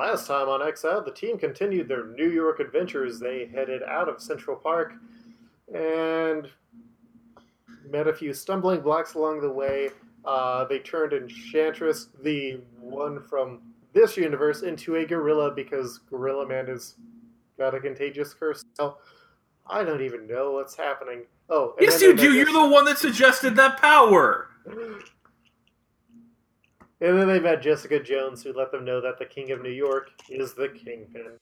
Last time on Exile, the team continued their New York adventures. They headed out of Central Park and met a few stumbling blocks along the way. Uh, they turned Enchantress, the one from this universe, into a gorilla because Gorilla Man has got a contagious curse. Now, I don't even know what's happening. Oh, Yes, you do. You're the one that suggested that power. And then they met Jessica Jones, who let them know that the King of New York is the Kingpin.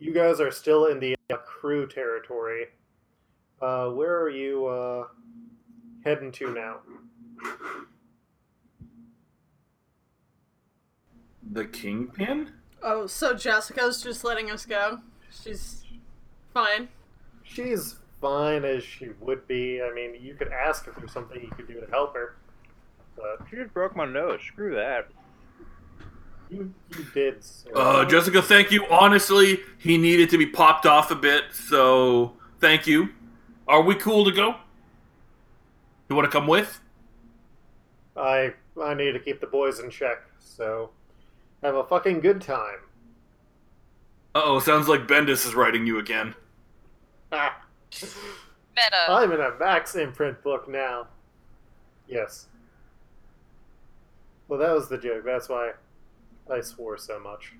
You guys are still in the uh, crew territory. Uh, where are you uh, heading to now? The kingpin? Oh, so Jessica's just letting us go? She's fine. She's fine as she would be. I mean, you could ask if there's something you could do to help her. But She just broke my nose. Screw that. You, you did. So. Uh, Jessica, thank you. Honestly, he needed to be popped off a bit, so thank you. Are we cool to go? You want to come with? I I need to keep the boys in check, so have a fucking good time. Uh oh, sounds like Bendis is writing you again. Ah, Meta. I'm in a Max imprint book now. Yes. Well, that was the joke. That's why I swore so much.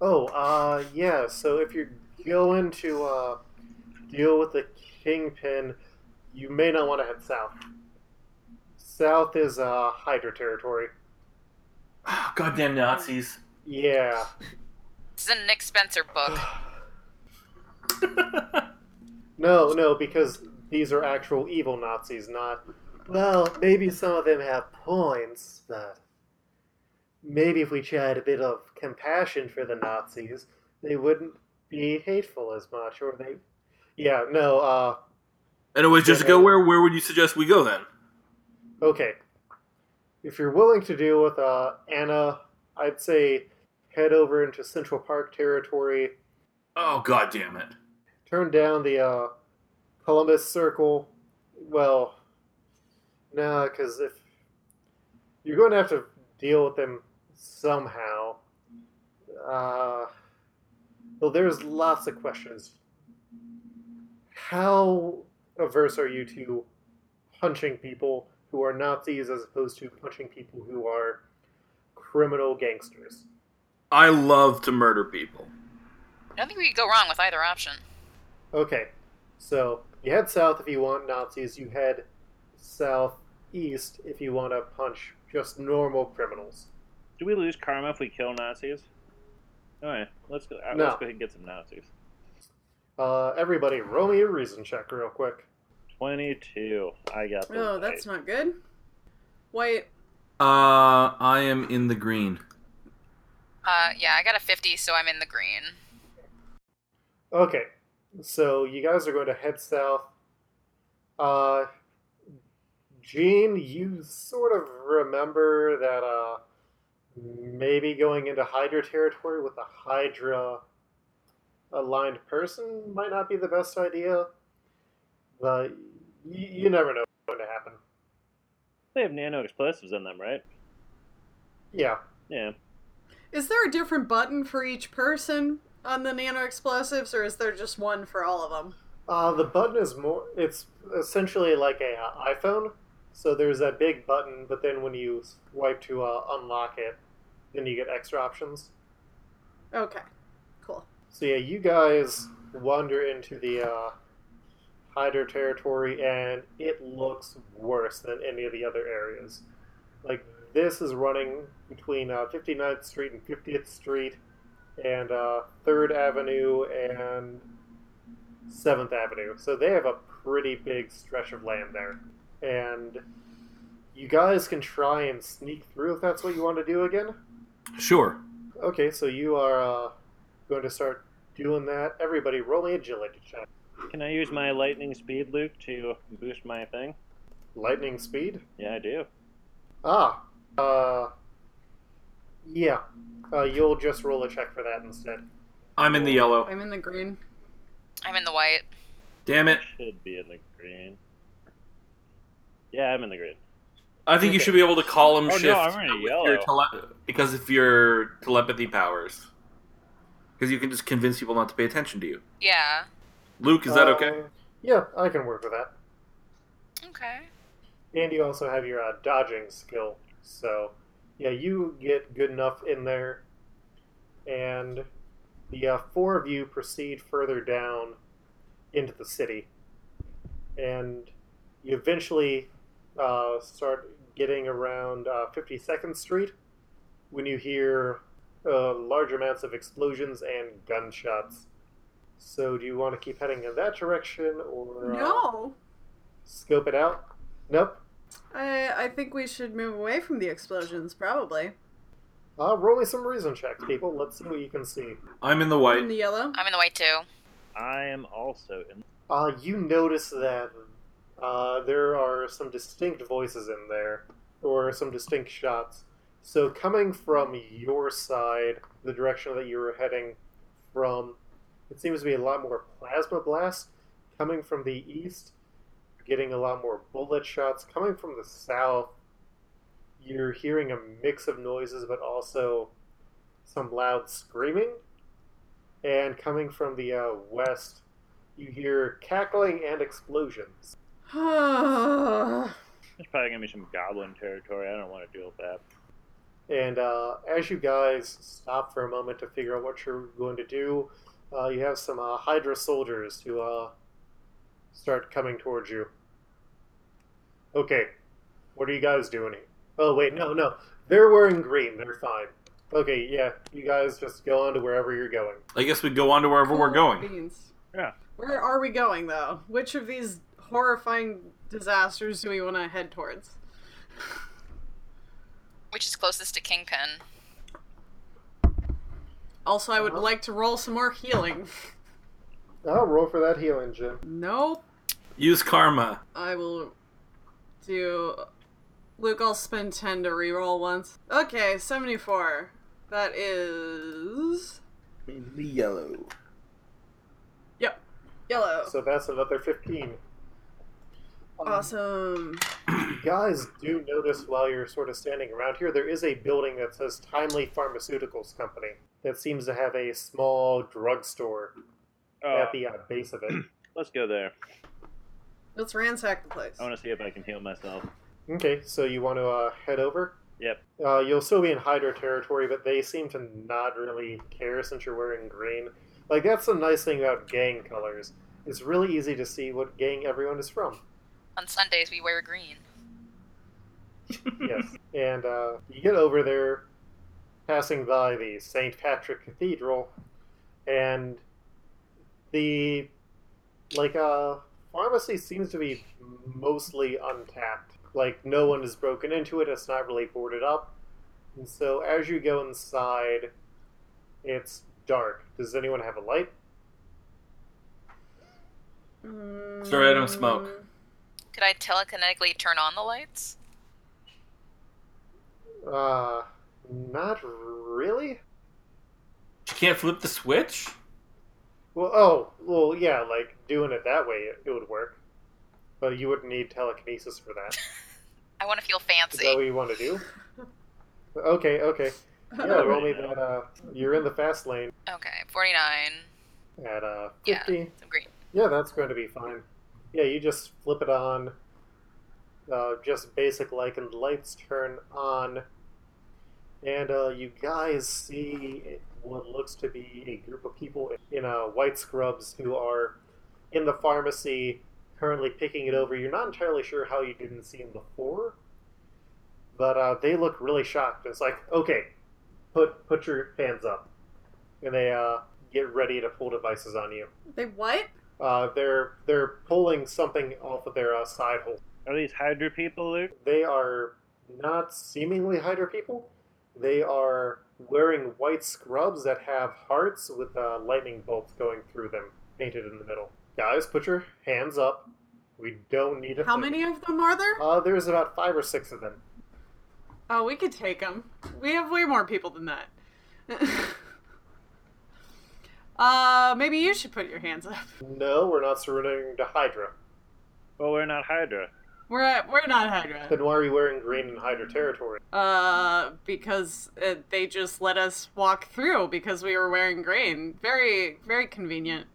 Oh, uh, yeah. So if you're going to uh, deal with the kingpin, you may not want to head south. South is uh, Hydra territory. Goddamn Nazis. Yeah. This is a Nick Spencer book. No, no, because these are actual evil Nazis, not. Well, maybe some of them have points, but maybe if we tried a bit of compassion for the Nazis, they wouldn't be hateful as much, or they. Yeah, no, uh, Anyways, Jessica, where where would you suggest we go then? okay. If you're willing to deal with uh, Anna, I'd say head over into Central Park territory, Oh god damn it. turn down the uh, Columbus Circle. Well, no, because if you're going to have to deal with them somehow, uh, well, there's lots of questions. How averse are you to punching people who are Nazis as opposed to punching people who are criminal gangsters? I love to murder people. I don't think we could go wrong with either option. Okay, so you head south if you want Nazis. You head southeast if you want to punch just normal criminals. Do we lose karma if we kill Nazis? Alright, let's go. uh, No. Let's go ahead and get some Nazis. Uh, everybody, roll me a reason check real quick. Twenty-two. I got. The Oh, that's not good. Wait, Uh I am in the green. Uh, yeah, I got a 50, so I'm in the green. Okay, so you guys are going to head south. Uh, Gene, you sort of remember that uh, maybe going into Hydra territory with a Hydra aligned person might not be the best idea, but you, you never know what's going to happen. They have nano explosives in them, right? Yeah, Yeah. is there a different button for each person on the nano explosives, or is there just one for all of them? Uh, the button is more. It's essentially like a uh, iPhone. So there's that big button, but then when you swipe to uh, unlock it, then you get extra options. Okay, cool. So yeah, you guys wander into the uh, Hydra territory, and it looks worse than any of the other areas. like this is running between uh, 59th Street and 50th Street, and uh, Third Avenue and Seventh Avenue. So they have a pretty big stretch of land there, and you guys can try and sneak through if that's what you want to do again. Sure. Okay, so you are uh, going to start doing that. Everybody, roll me agility check. Can I use my lightning speed, Luke, to boost my thing? Lightning speed. Yeah, I do. Ah, uh, yeah. Uh, you'll just roll a check for that instead. I'm in the yellow. I'm in the green. I'm in the white. Damn it. Should be in the green. Yeah, I'm in the green. I think you should be able to column Oh, no, shift I'm in with yellow. your tele- because of your telepathy powers. Because you can just convince people not to pay attention to you. Yeah. Luke, is that okay? Uh, yeah, I can work with that. Okay. And you also have your uh, dodging skill. So, yeah, you get good enough in there. And the uh, four of you proceed further down into the city. And you eventually uh, start getting around uh, 52nd Street when you hear uh, large amounts of explosions and gunshots. So, do you want to keep heading in that direction or uh, No. scope it out? Nope. I I think we should move away from the explosions, probably. Uh, roll me some reason checks, people. Let's see what you can see. I'm in the white. In the yellow. I'm in the white too. I am also in. Uh, you notice that uh, there are some distinct voices in there, or some distinct shots. So, coming from your side, the direction that you were heading from, it seems to be a lot more plasma blasts. Coming from the east, getting a lot more bullet shots. Coming from the south, you're hearing a mix of noises, but also some loud screaming. And coming from the uh, west, you hear cackling and explosions. There's probably gonna be some goblin territory. I don't want to deal with that. And uh, as you guys stop for a moment to figure out what you're going to do, uh, you have some uh, Hydra soldiers who uh, start coming towards you. Okay, what are you guys doing here? Oh, wait, no, no. They're wearing green. They're fine. Okay, yeah, you guys just go on to wherever you're going. I guess we go on to wherever we're going. Beans. Yeah. Where are we going, though? Which of these horrifying disasters do we want to head towards? Which is closest to Kingpin? Also, I would Uh-huh. like to roll some more healing. I'll roll for that healing, Jim. Nope. Use karma. I will do. Luke, I'll spend 10 to reroll once. Okay, 74. That is. In the yellow. Yep. Yellow. So that's another 15. Awesome. You guys do notice while you're sort of standing around here, there is a building that says Timely Pharmaceuticals Company that seems to have a small drugstore Oh, at the uh, base of it. let's go there. Let's ransack the place. I want to see if I can heal myself. Okay, so you want to uh, head over? Yep. Uh, you'll still be in Hydra territory, but they seem to not really care since you're wearing green. Like, that's the nice thing about gang colors. It's really easy to see what gang everyone is from. On Sundays we wear green. yes. And uh, you get over there, passing by the St. Patrick Cathedral, and the like uh pharmacy seems to be mostly untapped. Like no one has broken into it. It's not really boarded up. And so as you go inside, it's dark. Does anyone have a light? Sorry, I don't smoke. Could I telekinetically turn on the lights? Uh, not really. You can't flip the switch? Well, oh, well, yeah, like doing it that way, it, it would work. But you wouldn't need telekinesis for that. I want to feel fancy. Is that what you want to do? Okay, okay. Yeah, roll me that. Uh, you're in the fast lane Okay, 49. at uh, Yeah. 50. Some green. Yeah, that's going to be fine. Yeah, you just flip it on, uh, just basic like, and the lights turn on, and uh, you guys see what looks to be a group of people in uh, white scrubs who are in the pharmacy currently picking it over. You're not entirely sure how you didn't see them before. but uh, they look really shocked. It's like, okay, put put your hands up, and they uh, get ready to pull devices on you. They what? Uh, they're they're pulling something off of their uh, side hole. Are these Hydra people, Luke? They are not seemingly Hydra people. They are wearing white scrubs that have hearts with uh, lightning bolts going through them, painted in the middle. Guys, put your hands up. We don't need to. How think. many of them are there? Uh, there's about five or six of them. Oh, we could take them. We have way more people than that. uh, maybe you should put your hands up. No, we're not surrendering to Hydra. Well, we're not Hydra. We're at, we're not Hydra. Then why are you wearing green in Hydra territory? Uh, because uh, they just let us walk through because we were wearing green. Very very convenient.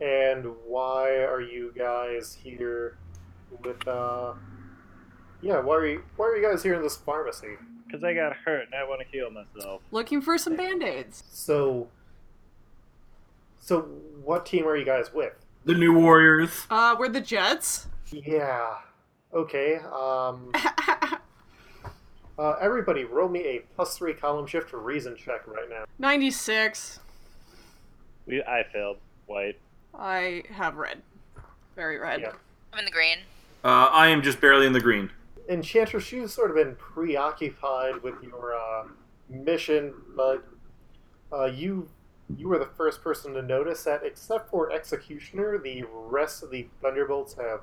And why are you guys here with uh Yeah, why are you why are you guys here in this pharmacy? Because I got hurt and I want to heal myself. Looking for some band-aids. So So what team are you guys with? The New Warriors. Uh, we're the Jets. Yeah. Okay. Um uh, everybody roll me a plus three column shift reason check right now. 96. We, I failed. White. I have red. Very red. Yeah. I'm in the green. Uh, I am just barely in the green. Enchantress, you've sort of been preoccupied with your uh, mission, but uh, you you were the first person to notice that, except for Executioner, the rest of the Thunderbolts have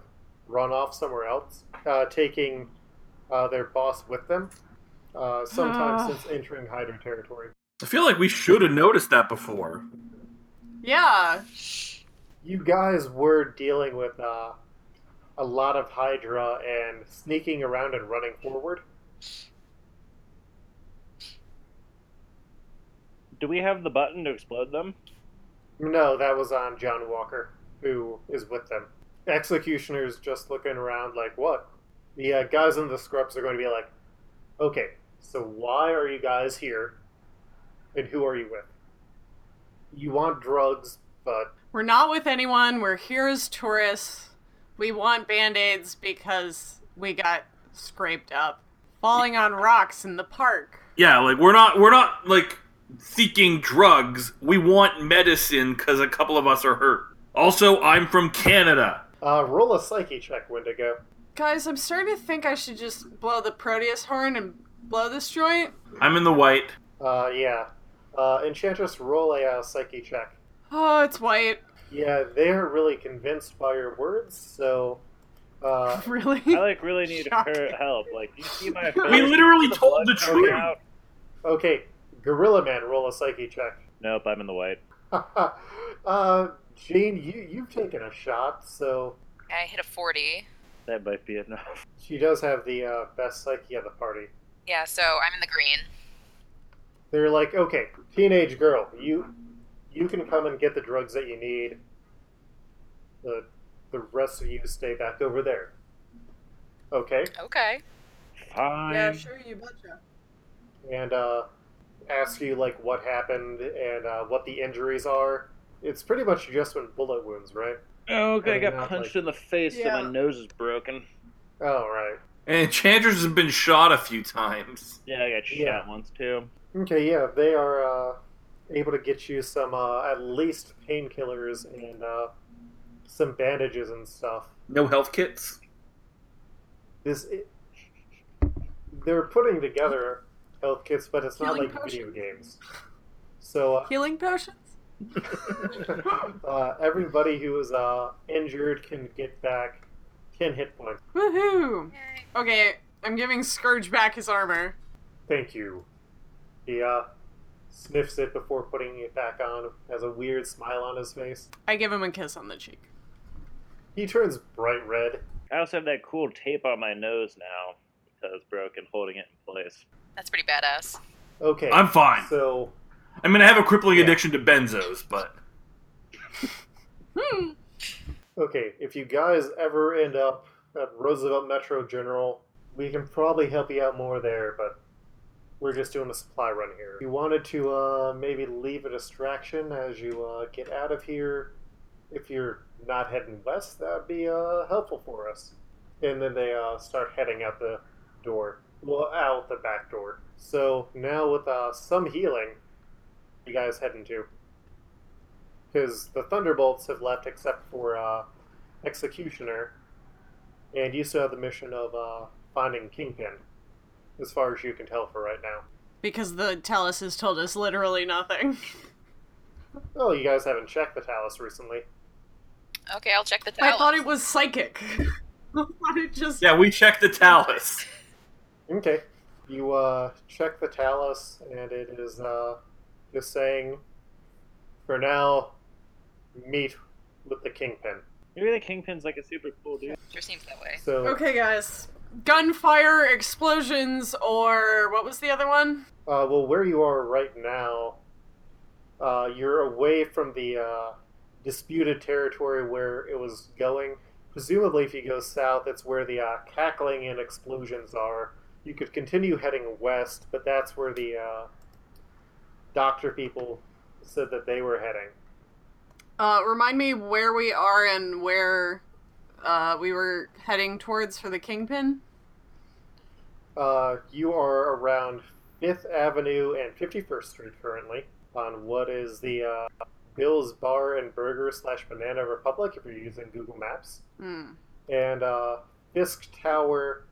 run off somewhere else, uh, taking uh, their boss with them. Uh, sometime Ah. since entering Hydra territory. I feel like we should have noticed that before. Yeah. You guys were dealing with uh, a lot of Hydra and sneaking around and running forward. Do we have the button to explode them? No, that was on John Walker, who is with them. Executioner's just looking around like, what? The uh, guys in the scrubs are going to be like, okay, so why are you guys here? And who are you with? You want drugs, but We're not with anyone. We're here as tourists. We want band-aids because we got scraped up. Falling on rocks in the park. Yeah, like we're not we're not like seeking drugs. We want medicine because a couple of us are hurt. Also, I'm from Canada. uh, roll a psyche check, Wendigo. Guys, I'm starting to think I should just blow the Proteus horn and blow this joint. I'm in the white. Uh, yeah. Uh, Enchantress, roll a uh, psyche check. Oh, it's white. Yeah, they're really convinced by your words, so. Uh, Really? I like really need her help. Like, you see my We literally told blood the truth. out? okay, Gorilla Man, roll a psyche check. Nope, I'm in the white. uh, Jean, you you've taken a shot, so I hit a 40. That might be enough. she does have the uh, best psyche of the party. Yeah, so I'm in the green. They're like, okay, teenage girl, you you can come and get the drugs that you need. The the rest of you stay back over there. Okay, Okay. Fine. Yeah, sure, you betcha. and uh, ask you like what happened and uh, what the injuries are. It's pretty much just been bullet wounds, right? Oh, okay, I Having got not, punched like- in the face Yeah. and my nose is broken. Oh, right. Enchantress has been shot a few times. Yeah, I got shot Yeah. once too. Okay, yeah, they are uh, able to get you some uh, at least painkillers and uh, some bandages and stuff. No health kits. This it, they're putting together health kits, but it's not Healing like video games. So uh, Healing potions? uh, everybody who is uh, injured can get back ten hit points. Woohoo! Yay. Okay, I'm giving Scourge back his armor. Thank you. He uh, sniffs it before putting it back on. Has a weird smile on his face. I give him a kiss on the cheek. He turns bright red. I also have that cool tape on my nose now because it's broken, holding it in place. That's pretty badass. Okay, I'm fine. So I mean, I have a crippling Yeah. addiction to benzos, but Hmm. Okay, if you guys ever end up at Roosevelt Metro General, we can probably help you out more there, but we're just doing a supply run here. If you wanted to uh, maybe leave a distraction as you uh, get out of here, if you're not heading west, that'd be uh, helpful for us. And then they uh, start heading out the door. Well, out the back door. So now with uh, some healing, you guys head into. Because the Thunderbolts have left except for uh, Executioner, and you still have the mission of uh, finding Kingpin, as far as you can tell for right now. Because the Tallus has told us literally nothing. Oh, you guys haven't checked the Tallus recently. Okay, I'll check the Tallus. I thought it was psychic. I thought it just. Yeah, we checked the Tallus. Okay. You uh, check the Tallus, and it is uh, just saying, for now, meet with the Kingpin. Maybe the Kingpin's like a super cool dude. Sure seems that way. So, Okay, guys. Gunfire, explosions, or what was the other one? uh, well, where you are right now, uh, you're away from the uh, disputed territory where it was going. Presumably, if you go south, it's where the uh, cackling and explosions are. You could continue heading west, but that's where the uh, doctor people said that they were heading. Uh, remind me where we are and where uh, we were heading towards for the Kingpin. Uh, you are around Fifth Avenue and 51st Street currently on what is the uh, Bill's Bar and Burger slash Banana Republic if you're using Google Maps. Hmm. And uh, Fisk Tower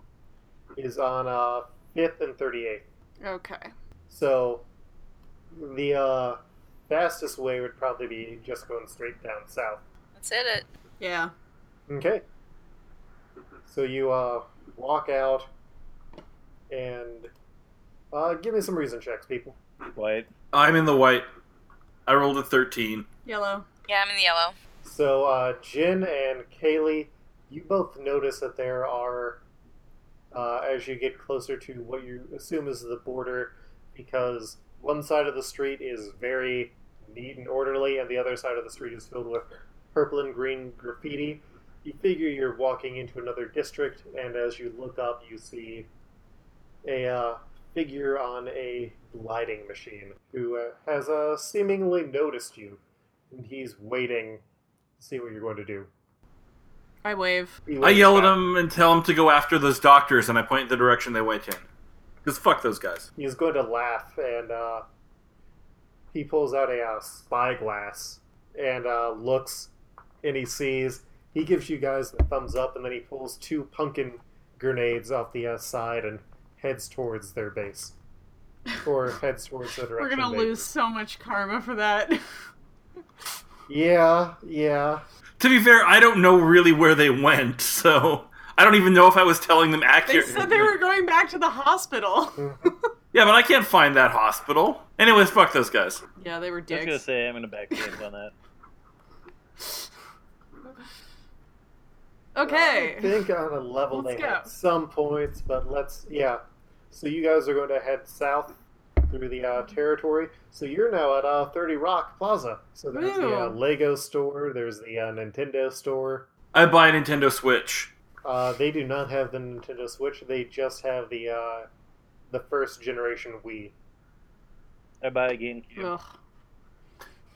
is on uh, 5th and 38th. Okay. So the uh, fastest way would probably be just going straight down south. That's it. it. Yeah. Okay. So you uh, walk out and uh, give me some reason checks, people. White. I'm in the white. I rolled a 13. Yellow. Yeah, I'm in the yellow. So uh, Jin and Kaylee, you both notice that there are, uh, as you get closer to what you assume is the border, because one side of the street is very neat and orderly, and the other side of the street is filled with purple and green graffiti. You figure you're walking into another district, and as you look up, you see a uh, figure on a gliding machine who uh, has uh, seemingly noticed you, and he's waiting to see what you're going to do. I wave. I yell at him and tell him to go after those doctors, and I point the direction they went in. Because fuck those guys. He's going to laugh, and uh, he pulls out a uh, spyglass and uh, looks, and he sees. He gives you guys the thumbs up, and then he pulls two pumpkin grenades off the uh, side and heads towards their base, or heads towards the direction. We're gonna they- lose so much karma for that. Yeah, yeah. To be fair, I don't know really where they went, so I don't even know if I was telling them they accurately. said they were going back to the hospital. Yeah, but I can't find that hospital. Anyways, fuck those guys. yeah, they were dicks. I was gonna say I'm gonna back James on that. Okay. I think on a level Let's they go. had some points, but let's yeah. So you guys are going to head south through the uh, territory. So you're now at uh, Thirty Rock Plaza. So there's the uh, Lego store. There's the uh, Nintendo store. I buy a Nintendo Switch. Uh, they do not have the Nintendo Switch. They just have the uh, the first generation Wii. I buy a GameCube. Ugh.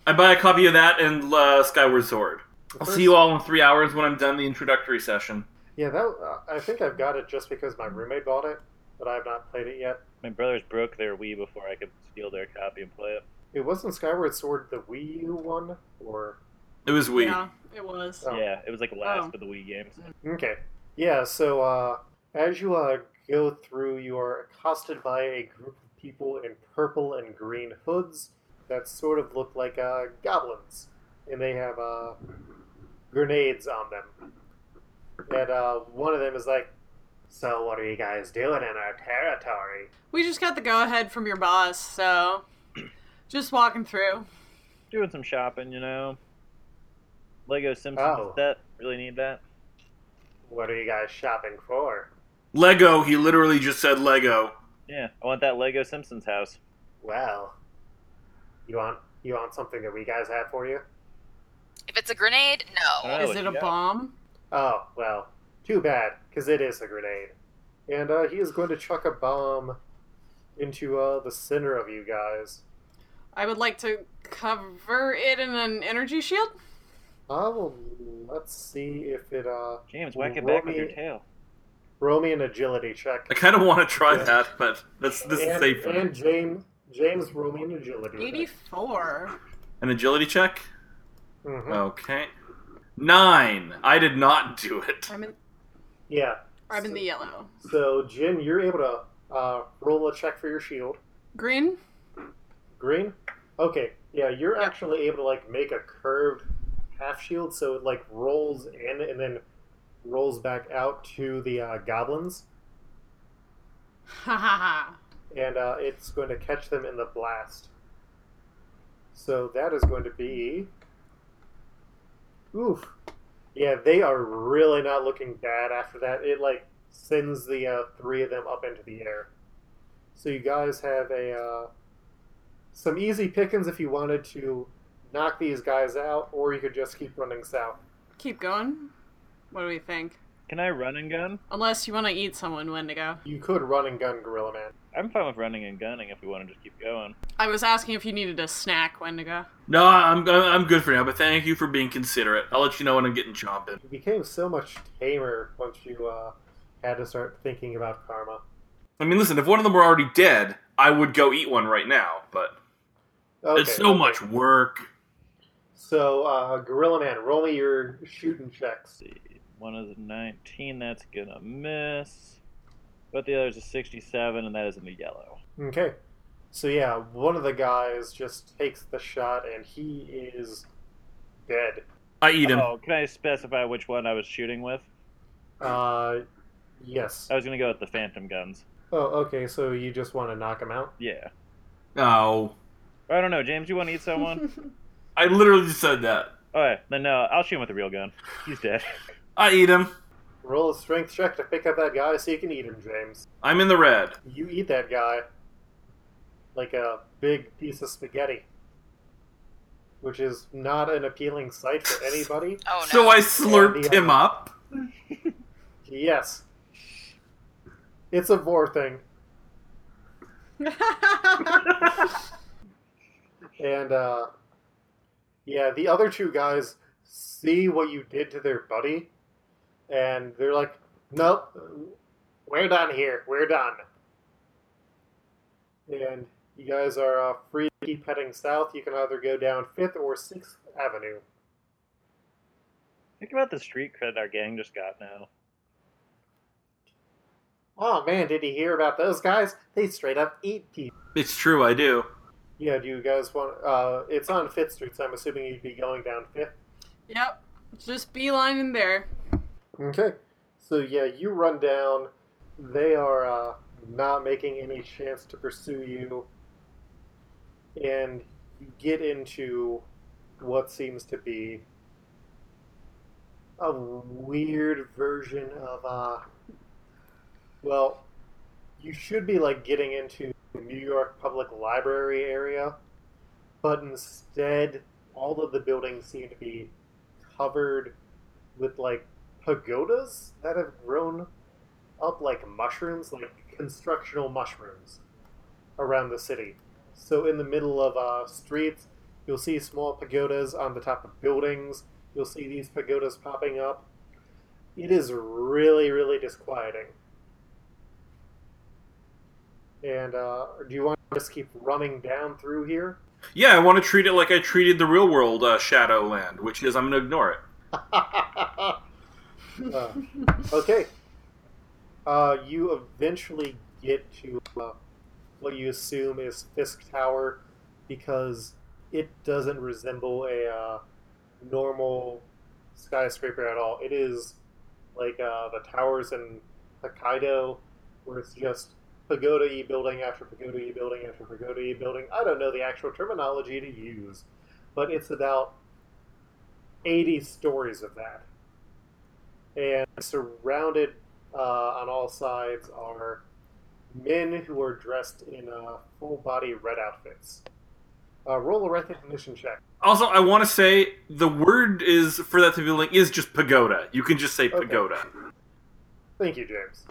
I buy a copy of that and uh, Skyward Sword. The I'll see you all in three hours when I'm done the introductory session. Yeah, that uh, I think I've got it just because my roommate bought it, but I've not played it yet. My brothers broke their Wii before I could steal their copy and play it. It wasn't Skyward Sword the Wii U one, or It was Wii. Yeah, it was. Oh. Yeah, it was like last Oh. for the Wii games. Okay. Yeah, so uh, as you uh, go through, you are accosted by a group of people in purple and green hoods that sort of look like uh, goblins. And they have uh, grenades on them. And uh, one of them is like, So, what are you guys doing in our territory? We just got the go ahead from your boss, so just walking through. Doing some shopping, you know. Lego Simpsons Oh. set. Really need that. What are you guys shopping for? Lego, he literally just said Lego. Yeah, I want that Lego Simpsons house. Well, you want you want something that we guys have for you? If it's a grenade, no. Oh, Is it a got? bomb? Oh, well, too bad, because it is a grenade. And uh, he is going to chuck a bomb into uh, the center of you guys. I would like to cover it in an energy shield. Uh, well, let's see if it. Uh, James, whack it Roll back with your tail. roll me an agility check. I kind of want to try Yeah. that, but that's this is and, safer. and James, James, roll me an agility. check. 84. An agility check. Mhm. Okay. Nine. I did not do it. I'm in, Yeah. I'm in the yellow. So, Jin, you're able to uh, roll a check for your shield. Green? Green? Okay. Yeah, you're Yeah. actually able to like make a curved half shield, so it like rolls in and then rolls back out to the uh, goblins, Ha ha ha. and uh, it's going to catch them in the blast. So that is going to be. Oof. Yeah, they are really not looking bad after that. It like sends the uh, three of them up into the air. So you guys have a uh, some easy pickings if you wanted to knock these guys out, or you could just keep running south. Keep going. What do we think? Can I run and gun? Unless you want to eat someone, Wendigo. You could run and gun Gorilla Man. I'm fine with running and gunning if we want to just keep going. I was asking if you needed a snack, Wendigo. No, I'm I'm good for now. But thank you for being considerate. I'll let you know when I'm getting chomping. You became so much tamer once you uh, had to start thinking about karma. I mean, listen, if one of them were already dead, I would go eat one right now. But Okay, it's so okay. much work. So, uh, Gorilla Man, roll me your shooting checks. See. One is a 19, that's gonna miss. But the other is a 67, and that is in the yellow. Okay. So yeah, one of the guys just takes the shot and he is dead. I eat him. Oh, can I specify which one I was shooting with? Uh, yes. I was gonna go with the phantom guns. Oh, okay. So you just want to knock him out? Yeah. Oh, I don't know, James. You want to eat someone? I literally just said that. okay, then no. I'll shoot him with a real gun. He's dead. I eat him. Roll a strength check to pick up that guy so you can eat him, James. I'm in the red. You eat that guy like a big piece of spaghetti, which is not an appealing sight for anybody. Oh no. So I slurped Yeah, the him up. Yes. It's a vor thing. And uh, yeah, the other two guys see what you did to their buddy, and they're like, "Nope, we're done here. We're done." And you guys are uh, free to keep heading south. You can either go down Fifth or Sixth Avenue. Think about the street cred our gang just got now. Oh man, did you hear about those guys? They straight up eat people. It's true, I do. Yeah, do you guys want? Uh, it's on Fifth Street, so I'm assuming you'd be going down Fifth. yep. Just beeline in there. Okay. So yeah, you run down. They are uh, not making any chance to pursue you, and you get into what seems to be a weird version of uh. Well, you should be like getting into the New York Public Library area, but instead, all of the buildings seem to be covered with like pagodas that have grown up like mushrooms, like constructional mushrooms around the city. So in the middle of uh, streets, you'll see small pagodas on the top of buildings. You'll see these pagodas popping up. It is really, really disquieting. And uh, do you want to just keep running down through here? Yeah, I want to treat it like I treated the real world uh, Shadowland, which is I'm going to ignore it. Uh, okay. Uh, you eventually get to uh, what you assume is Fisk Tower because it doesn't resemble a uh, normal skyscraper at all. It is like uh, the towers in Hokkaido, where it's just pagoda y building after pagoda y building after pagoda y building. I don't know the actual terminology to use, but it's about 80 stories of that and surrounded uh, on all sides are men who are dressed in uh, full body red outfits. Uh, roll a recognition check. Also, I want to say the word is for that building is just pagoda. You can just say Okay. pagoda. Thank you, James.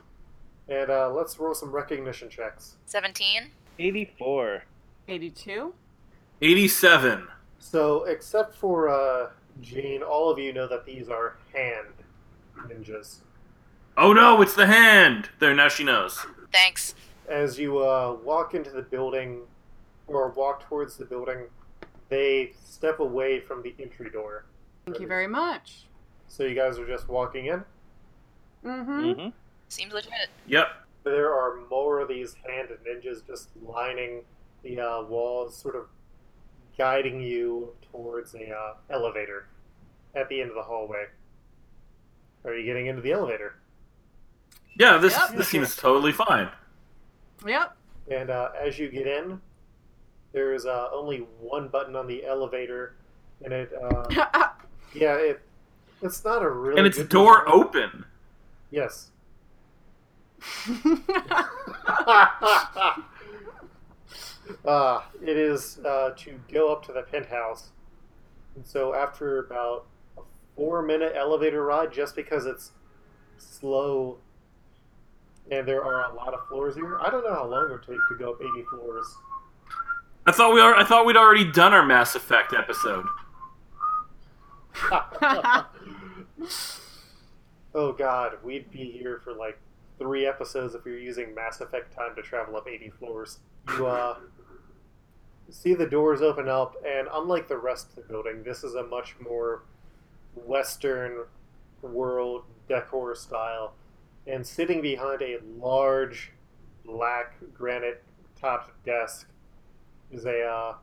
And uh, let's roll some recognition checks. 17. 84. 82? 87. So, except for uh, Gene, all of you know that these are hand ninjas. Oh no, it's the hand. There, now she knows. Thanks. As you uh, walk into the building, or walk towards the building, they step away from the entry door. Thank you very much. So you guys are just walking in. Mm-hmm. Mm-hmm. Seems legit. Yep. There are more of these hand ninjas just lining the uh, walls, sort of guiding you towards a uh, elevator at the end of the hallway. Are you getting into the elevator? Yeah, this Yep. this seems totally fine. Yep. And uh, as you get in, there's uh, only one button on the elevator, and it, uh, yeah, it, it's not a really. And it's good door design. open. Yes. uh, it is uh, to go up to the penthouse. And so after about a four minute elevator ride, just because it's slow and there are a lot of floors here, I don't know how long it would take to go up 80 floors. I thought we are. I thought we'd already done our Mass Effect episode. oh god, we'd be here for like three episodes if we were using Mass Effect time to travel up 80 floors. You uh, see the doors open up, and unlike the rest of the building, this is a much more Western world decor style. And sitting behind a large black granite topped desk is a uh,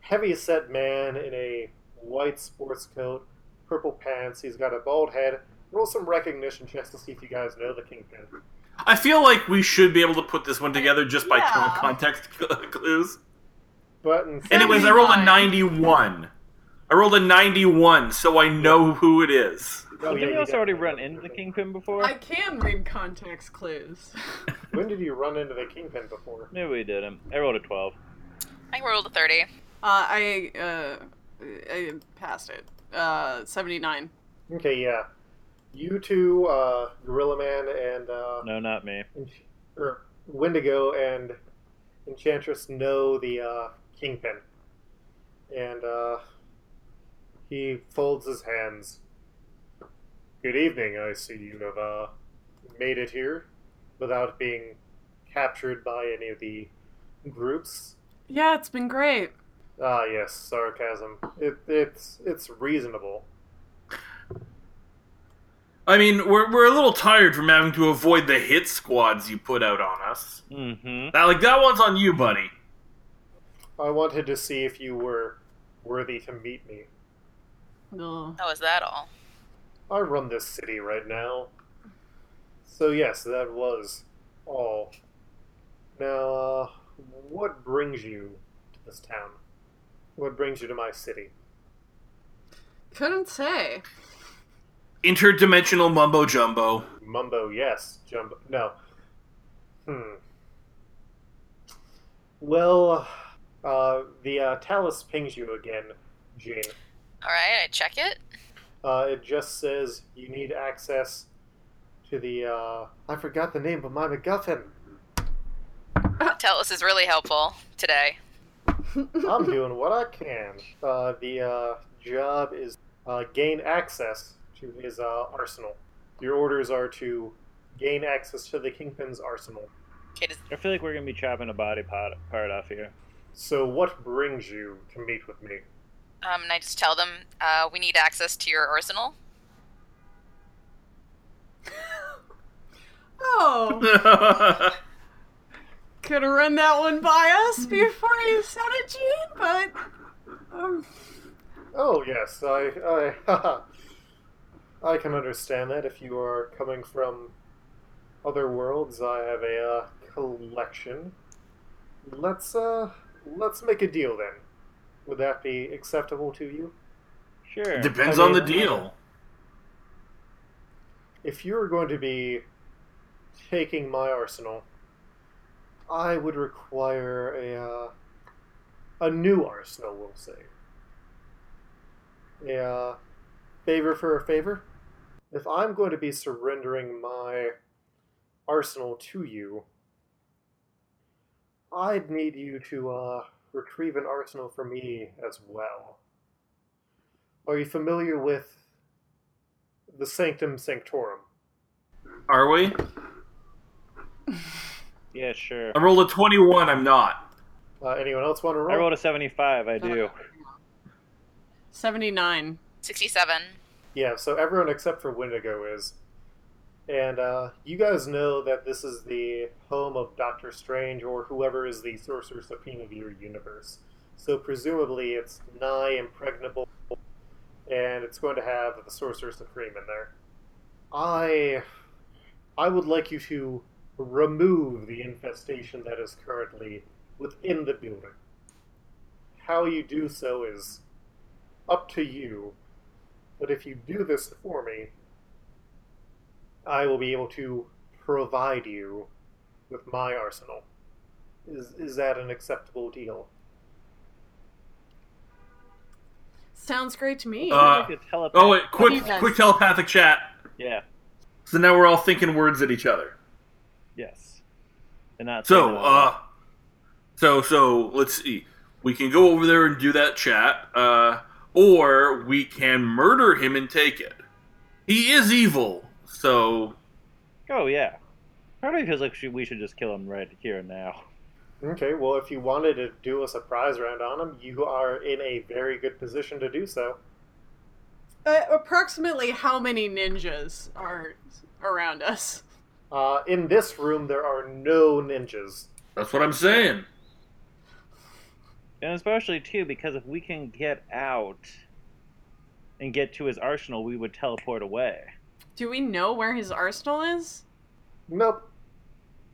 heavy set man in a white sports coat, purple pants. He's got a bald head. Roll some recognition checks to see if you guys know the Kingpin. I feel like we should be able to put this one together just by Yeah. context clues. But instead, Anyways, I rolled a 79. 91. I rolled a 91, so I know who it is. oh, Did yeah, you you also already run into the Kingpin before? I can read context clues. When did you run into the Kingpin before? Maybe we didn't. I rolled a 12. I rolled a 30. Uh, I uh, I passed it. Uh, seventy nine. Okay, yeah. You two, uh, Gorilla Man and uh, No, not me. Ench- or Wendigo and Enchantress know the uh, Kingpin, and uh, he folds his hands. Good evening. I see you have uh, made it here without being captured by any of the groups. Yeah, it's been great. Ah, yes, sarcasm. It, it's it's reasonable. I mean, we're, we're a little tired from having to avoid the hit squads you put out on us. Mm-hmm. That, like, that one's on you, buddy. I wanted to see if you were worthy to meet me. Ugh. How was that all? I run this city right now. So yes, that was all. Now, uh, what brings you to this town? What brings you to my city? Couldn't say. Interdimensional mumbo jumbo. Mumbo, yes. Jumbo, no. Hmm. Well, uh, the uh, Tallus pings you again, Gene. Alright, I check it. Uh, it just says you need access to the, uh, I forgot the name, but my MacGuffin. Tallus is really helpful today. I'm doing what I can. Uh, the uh, job is uh, gain access to his uh, arsenal. Your orders are to gain access to the Kingpin's arsenal. I feel like we're gonna be chopping a body part, part off here. So, what brings you to meet with me? Um, and I just tell them uh, we need access to your arsenal. Oh, could have run that one by us before you said it, Gene, but. Um, Oh yes, I I I can understand that. If you are coming from other worlds, I have a uh, collection. Let's uh let's make a deal then. Would that be acceptable to you? Sure. Depends I on the deal. if you were going to be taking my arsenal, I would require a uh, a new arsenal. We'll say a uh, favor for a favor. If I'm going to be surrendering my arsenal to you, I'd need you to uh, retrieve an arsenal for me as well. Are you familiar with the Sanctum Sanctorum? Are we? Yeah, sure. I rolled a 21. I'm not. Uh, anyone else want to roll? I rolled a 75. I do. 79. 67. Yeah, so everyone except for Wendigo is. And uh, you guys know that this is the home of Doctor Strange or whoever is the Sorcerer Supreme of your universe. So presumably it's nigh impregnable, and it's going to have the Sorcerer Supreme in there. I, I would like you to remove the infestation that is currently within the building. How you do so is up to you, but if you do this for me, I will be able to provide you with my arsenal. Is is that an acceptable deal? Sounds great to me. Uh, telepath- Oh wait, What do you quick, quick telepathic chat. Yeah. So now we're all thinking words at each other. Yes. And not So, it uh, so so let's see. We can go over there and do that chat, uh, or we can murder him and take it. He is evil, so Oh yeah. Part of feels like we should just kill him right here and now. Okay, well, if you wanted to do a surprise round on him, you are in a very good position to do so. Uh, approximately how many ninjas are around us? Uh, in this room, there are no ninjas. that's what I'm saying. And especially too, because if we can get out and get to his arsenal, we would teleport away. Do we know where his arsenal is? Nope.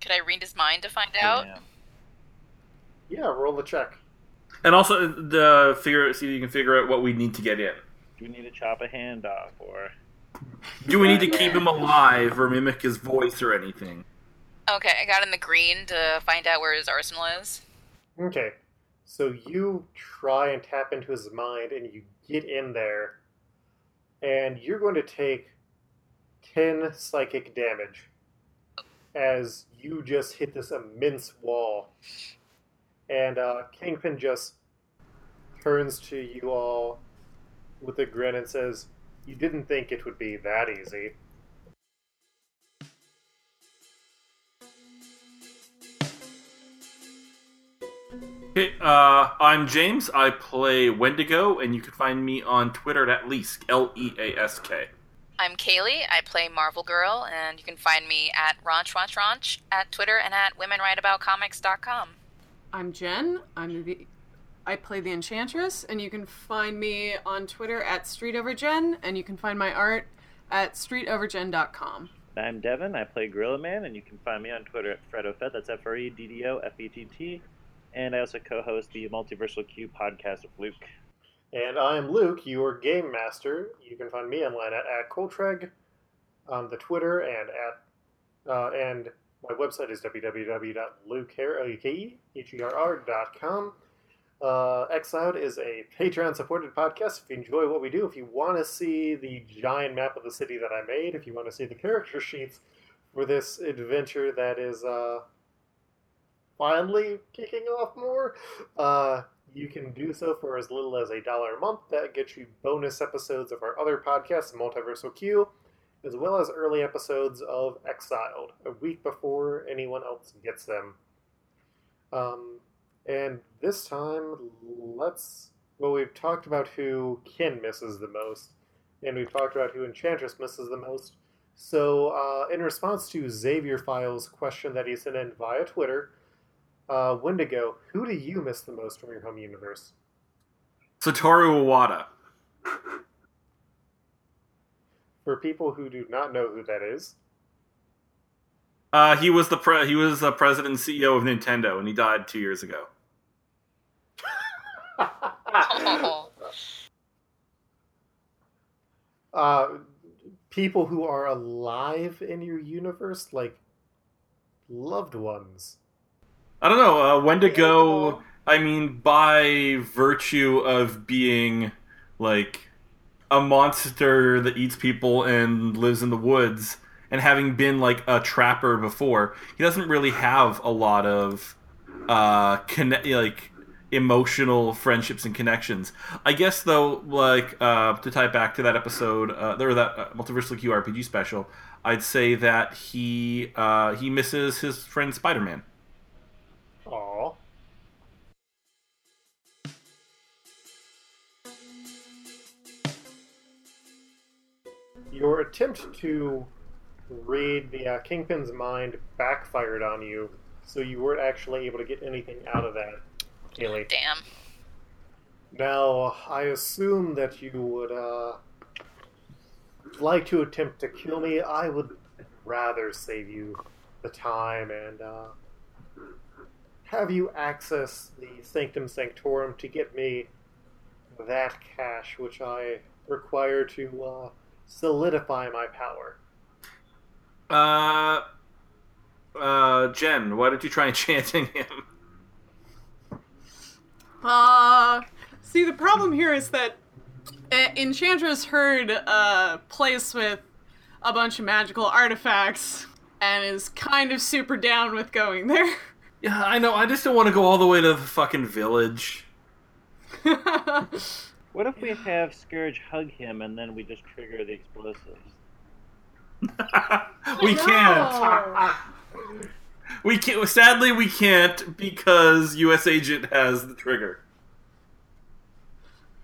Could I read his mind to find out? Yeah. Yeah, roll the check. And also the figure see if you can figure out what we need to get in. Do we need to chop a hand off or Do we need to keep him alive or mimic his voice or anything? Okay, I got in the green to find out where his arsenal is. Okay, so you try and tap into his mind, and you get in there, and you're going to take 10 psychic damage as you just hit this immense wall. And uh, Kingpin just turns to you all with a grin and says, You didn't think it would be that easy. Hey, uh, I'm James. I play Wendigo, and you can find me on Twitter at least L E A S K. I'm Kaylee. I play Marvel Girl, and you can find me at Raunch Raunch Raunch at Twitter and at WomenWriteAboutComics.com. I'm Jen. I'm the I play the Enchantress, and you can find me on Twitter at StreetOverGen, and you can find my art at StreetOverGen.com. I'm Devin. I play Gorilla Man, and you can find me on Twitter at FreddoFett. That's F R E D D O F E T T. And I also co-host the Multiversal Q podcast with Luke. And I'm Luke, your game master. You can find me online at, at Coltreg on the Twitter and at uh, and my website is www.lukeherr.com. Uh, is a Patreon supported podcast. If you enjoy what we do, if you want to see the giant map of the city that I made, if you want to see the character sheets for this adventure that is uh, finally kicking off more, uh, you can do so for as little as a dollar a month. That gets you bonus episodes of our other podcasts, Multiversal Q, as well as early episodes of Exiled, a week before anyone else gets them. Um, and this time, let's. Well, we've talked about who Kin misses the most, and we've talked about who Enchantress misses the most. So, uh, in response to Xavier Files' question that he sent in via Twitter, uh, Wendigo, who do you miss the most from your home universe? Satoru Iwata. For people who do not know who that is, Uh, he was the pre- he was the president and CEO of Nintendo, and he died two years ago. Uh, people who are alive in your universe, like loved ones. I don't know. Uh, Wendigo. I mean, by virtue of being like a monster that eats people and lives in the woods, and having been like a trapper before, he doesn't really have a lot of uh, conne- like emotional friendships and connections. I guess though, like uh, to tie back to that episode, uh, or that uh, Multiversal Q RPG special, I'd say that he uh, he misses his friend Spider Man. Your attempt to read the uh, Kingpin's mind backfired on you, so you weren't actually able to get anything out of that, Kaylee. Damn. Now, I assume that you would uh, like to attempt to kill me. I would rather save you the time and uh, have you access the Sanctum Sanctorum to get me that cash which I require to uh, solidify my power. Uh, uh, Jen, why don't you try enchanting him? Uh, see, the problem here is that uh, Enchantress Herd uh, plays with a bunch of magical artifacts and is kind of super down with going there. Yeah, I know. I just don't want to go all the way to the fucking village. What if we have Scourge hug him and then we just trigger the explosives? we can't. We can't. Sadly, we can't because U.S. Agent has the trigger.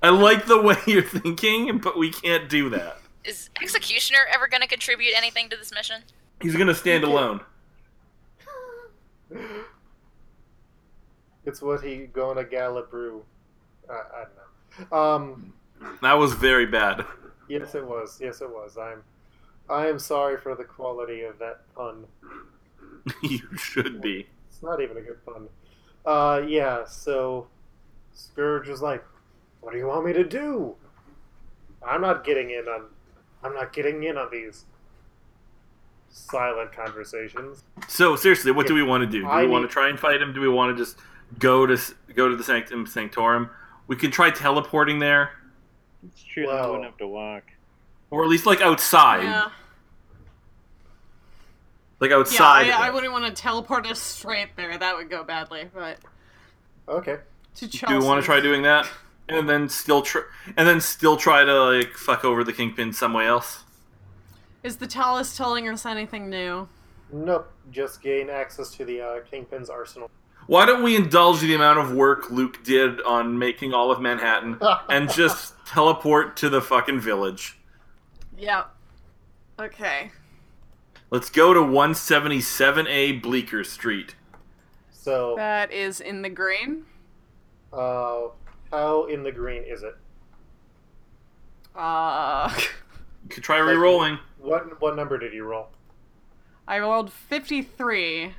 I like the way you're thinking, but we can't do that. Is Executioner ever going to contribute anything to this mission? He's gonna stand alone. It's what he gonna gallop brew. I, I don't know. Um, That was very bad. yes, it was. Yes, it was. I'm. I am sorry for the quality of that pun. you should be. It's not even a good pun. Uh, yeah. So, Scourge was like, "What do you want me to do? I'm not getting in on. I'm not getting in on these silent conversations." So seriously, what do we want to do? Do I we want to try and fight him? Do we want to just go to go to the Sanctum Sanctorum? We could try teleporting there, It's true, then we wouldn't have to walk. or at least like outside, yeah, like yeah. outside. I, I wouldn't want to teleport us straight there. That would go badly. But Okay. to Chelsea. Do you want to try doing that, and then still try, and then still try to like fuck over the Kingpin some way else? Is the Tallus telling us anything new? Nope. Just gain access to the uh, Kingpin's arsenal. Why don't we indulge the amount of work Luke did on making all of Manhattan and just teleport to the fucking village? Yeah. Okay. Let's go to 177A Bleecker Street. So, That is in the green. uh, how in the green is it? Uh, You could try re-rolling. What what number did you roll? I rolled 53.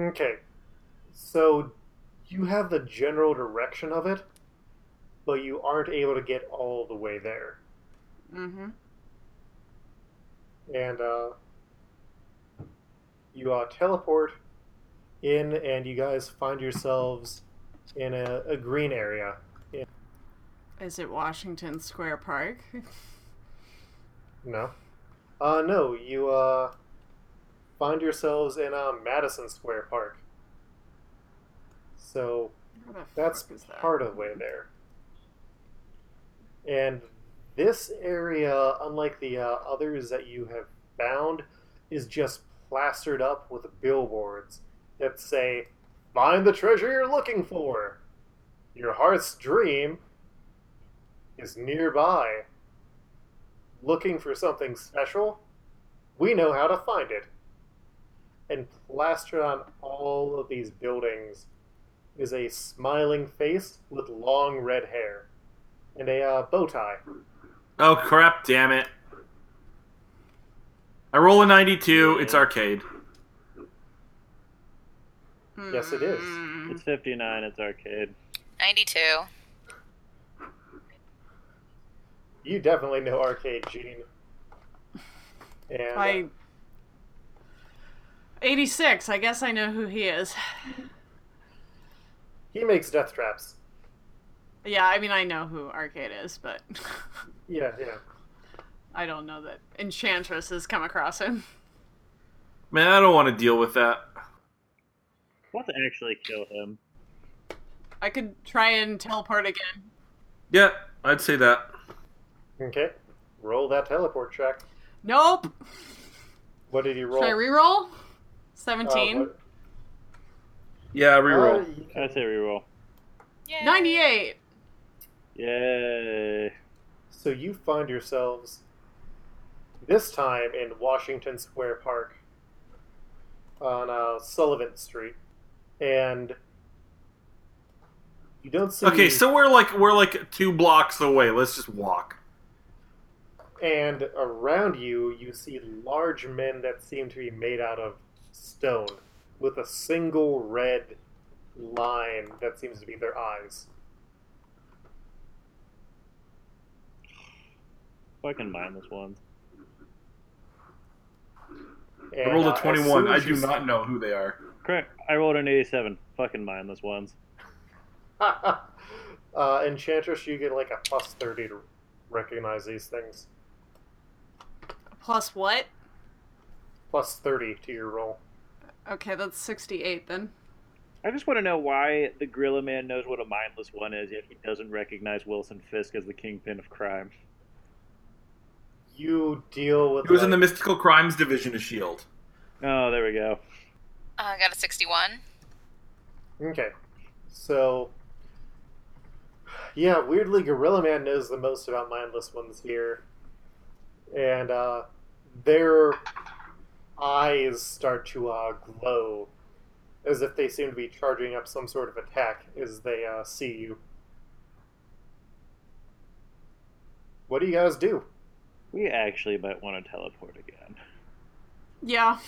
Okay. So you have the general direction of it, but you aren't able to get all the way there. Mm-hmm. And uh you uh, teleport in and you guys find yourselves in a, a green area. Is it Washington Square Park? No. Uh no, you uh find yourselves in uh, Madison Square Park. So That's that? part of the way there. And this area, unlike the uh, others that you have found, is just plastered up with billboards that say, Find the treasure you're looking for! Your heart's dream is nearby. Looking for something special? We know how to find it. And plastered on all of these buildings is a smiling face with long red hair and a uh, bow tie. Oh crap! Damn it! I roll a 92. It's arcade. Yes, it is. Mm. It's 59, it's arcade. 92. You definitely know Arcade Jean. And uh, I. 86. I guess I know who he is. He makes death traps. Yeah, I mean, I know who Arcade is, but Yeah, yeah. I don't know that Enchantress has come across him. Man, I don't want to deal with that. We'll to actually kill him. I could try and teleport again. Yeah, I'd say that. Okay. Roll that teleport check. Nope. What did you roll? Should I reroll? Uh, 17. what- Yeah, reroll. Uh, can- I say reroll. Yay. 98. Yay. So you find yourselves this time in Washington Square Park on uh, Sullivan Street, and you don't see. Okay, so we're like we're like two blocks away. Let's just walk. and around you, you see large men that seem to be made out of stone, with a single red line that seems to be their eyes. Fucking mindless ones. And, I rolled uh, a as twenty-one. soon I do not know who they are. Correct. I rolled an 87. Fucking mindless ones. uh, Enchantress, you get like a plus thirty to recognize these things. Plus what? Plus thirty to your roll. Okay, that's 68 then. I just want to know why the Gorilla Man knows what a mindless one is, yet he doesn't recognize Wilson Fisk as the kingpin of crime. You deal with. He was in the mystical crimes division of Shield. Oh, there we go. Uh, I got a 61. Okay, so yeah, weirdly, Gorilla Man knows the most about mindless ones here, and uh, their eyes start to uh, glow as if they seem to be charging up some sort of attack as they uh, see you. What do you guys do? We actually might want to teleport again. Yeah.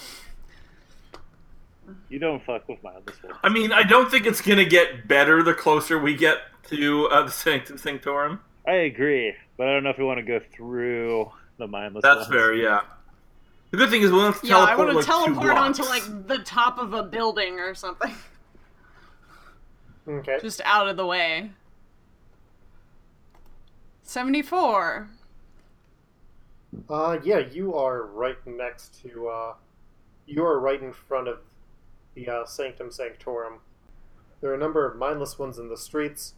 You don't fuck with mindless ones. I mean, I don't think it's gonna get better the closer we get to uh, the Sanctum Sanctorum. I agree, but I don't know if we want to go through the mindless That's ones. fair, yeah. The good thing is we don't have to Yeah, I teleport want to like teleport onto like the top of a building or something. Okay. Just out of the way. 74. Uh, yeah, you are right next to, uh, you are right in front of the uh, Sanctum Sanctorum. There are a number of mindless ones in the streets,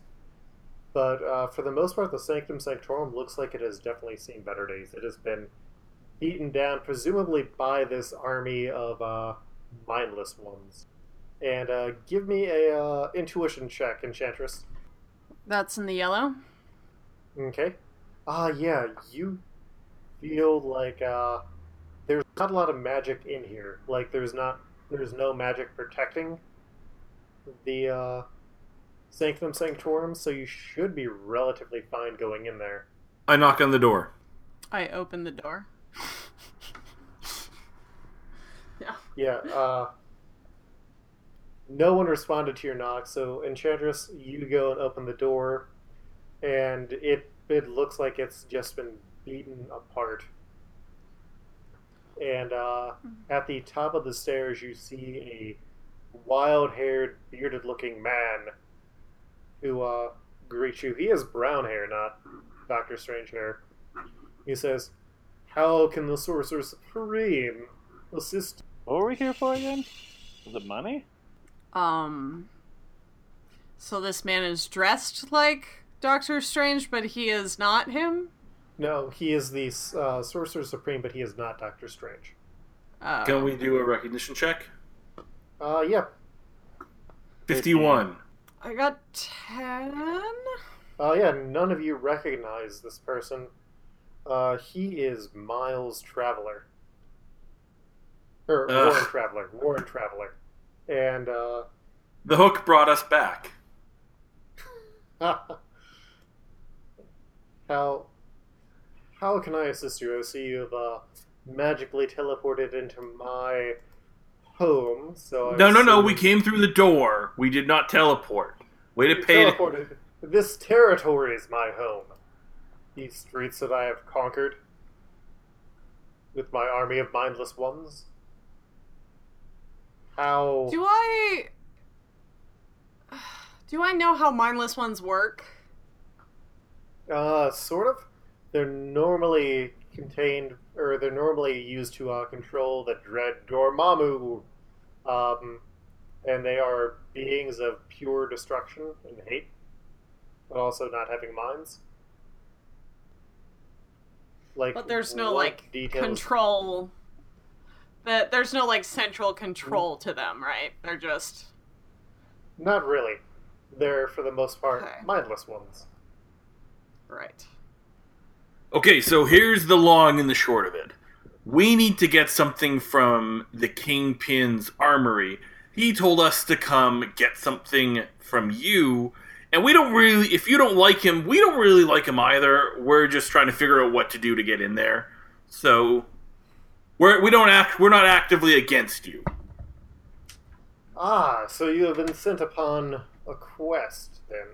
but uh, for the most part, the Sanctum Sanctorum looks like it has definitely seen better days. It has been beaten down, presumably by this army of uh, mindless ones. And uh, give me a uh, intuition check, Enchantress. That's in the yellow. Okay. Ah, yeah, you feel like uh, there's not a lot of magic in here. Like there's not, there's no magic protecting the uh, Sanctum Sanctorum, so you should be relatively fine going in there. I knock on the door. I open the door. Yeah. Yeah. Uh, no one responded to your knock, so Enchantress, you go and open the door, and it it looks like it's just been beaten apart. And uh, at the top of the stairs, you see a wild-haired, bearded-looking man who uh, greets you. He has brown hair, not Doctor Strange hair. He says, "How can the Sorcerer Supreme assist What were we here for again? Was it money? Um. So this man is dressed like Doctor Strange, but he is not him? No, he is the uh, Sorcerer Supreme, but he is not Doctor Strange. Oh. Can we do a recognition check? Uh, yeah. Fifty-one. I got 10? Uh, yeah, none of you recognize this person. Uh, he is Miles Traveler. Or Ugh. Warren Traveler. Warren Traveler. And, uh, The hook brought us back. how how can I assist you? I see you've uh, magically teleported into my home. So I No, no, no. assume We came through the door. We did not teleport. Way to pay. teleported. This territory is my home. These streets that I have conquered with my army of mindless ones. How? Do I. Do I know how mindless ones work? Uh, sort of. They're normally contained, or they're normally used to uh, control the dread Dormammu. Um, and they are beings of pure destruction and hate, but also not having minds. Like, But there's no like details? control. That there's no like central control to them, right? They're just Not really. They're for the most part Okay. mindless ones. right. Okay, so here's the long and the short of it. We need to get something from the Kingpin's armory. He told us to come get something from you, and we don't really. If you don't like him, we don't really like him either. We're just trying to figure out what to do to get in there. So we're we don't act. We're not actively against you. Ah, so you have been sent upon a quest, then.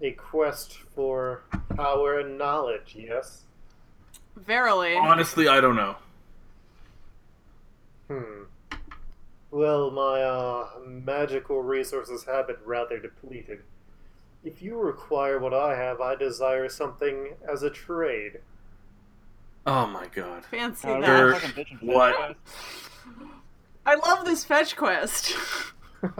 A quest for power and knowledge, yes? Verily. Honestly, I don't know. Hmm. Well, my uh, magical resources have been rather depleted. If you require what I have, I desire something as a trade. Oh my god. Fancy Oh, that. Sure. fucking bitchin' fetch What? I love this fetch quest.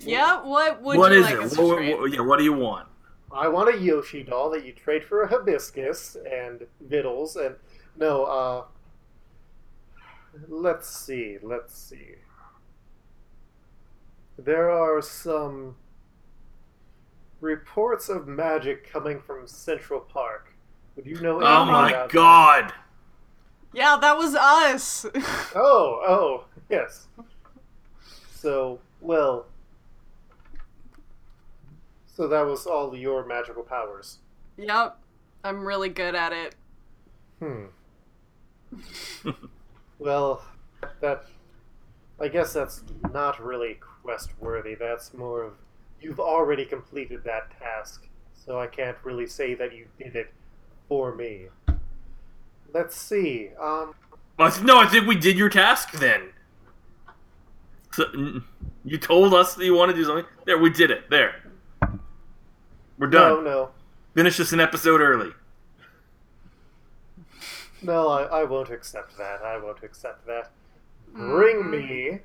yeah, what would What you is like it? us to What, trade? what- yeah, what do you want? I want a Yoshi doll that you trade for a hibiscus and vittles and no, uh let's see, let's see. There are some reports of magic coming from Central Park. Would you know anything about Oh my about that? god. Yeah, that was us. Oh, oh, yes. So, well, so that was all your magical powers. yep, I'm really good at it. Hmm. Well, that I guess that's not really quest worthy. That's more of you've already completed that task, so I can't really say that you did it for me. Let's see. Um, no, I think we did your task then. So, you told us that you wanted to do something. There, we did it. There. We're no, done. no, Finish this an episode early. No. I, I won't accept that. I won't accept that. Bring Mhm. me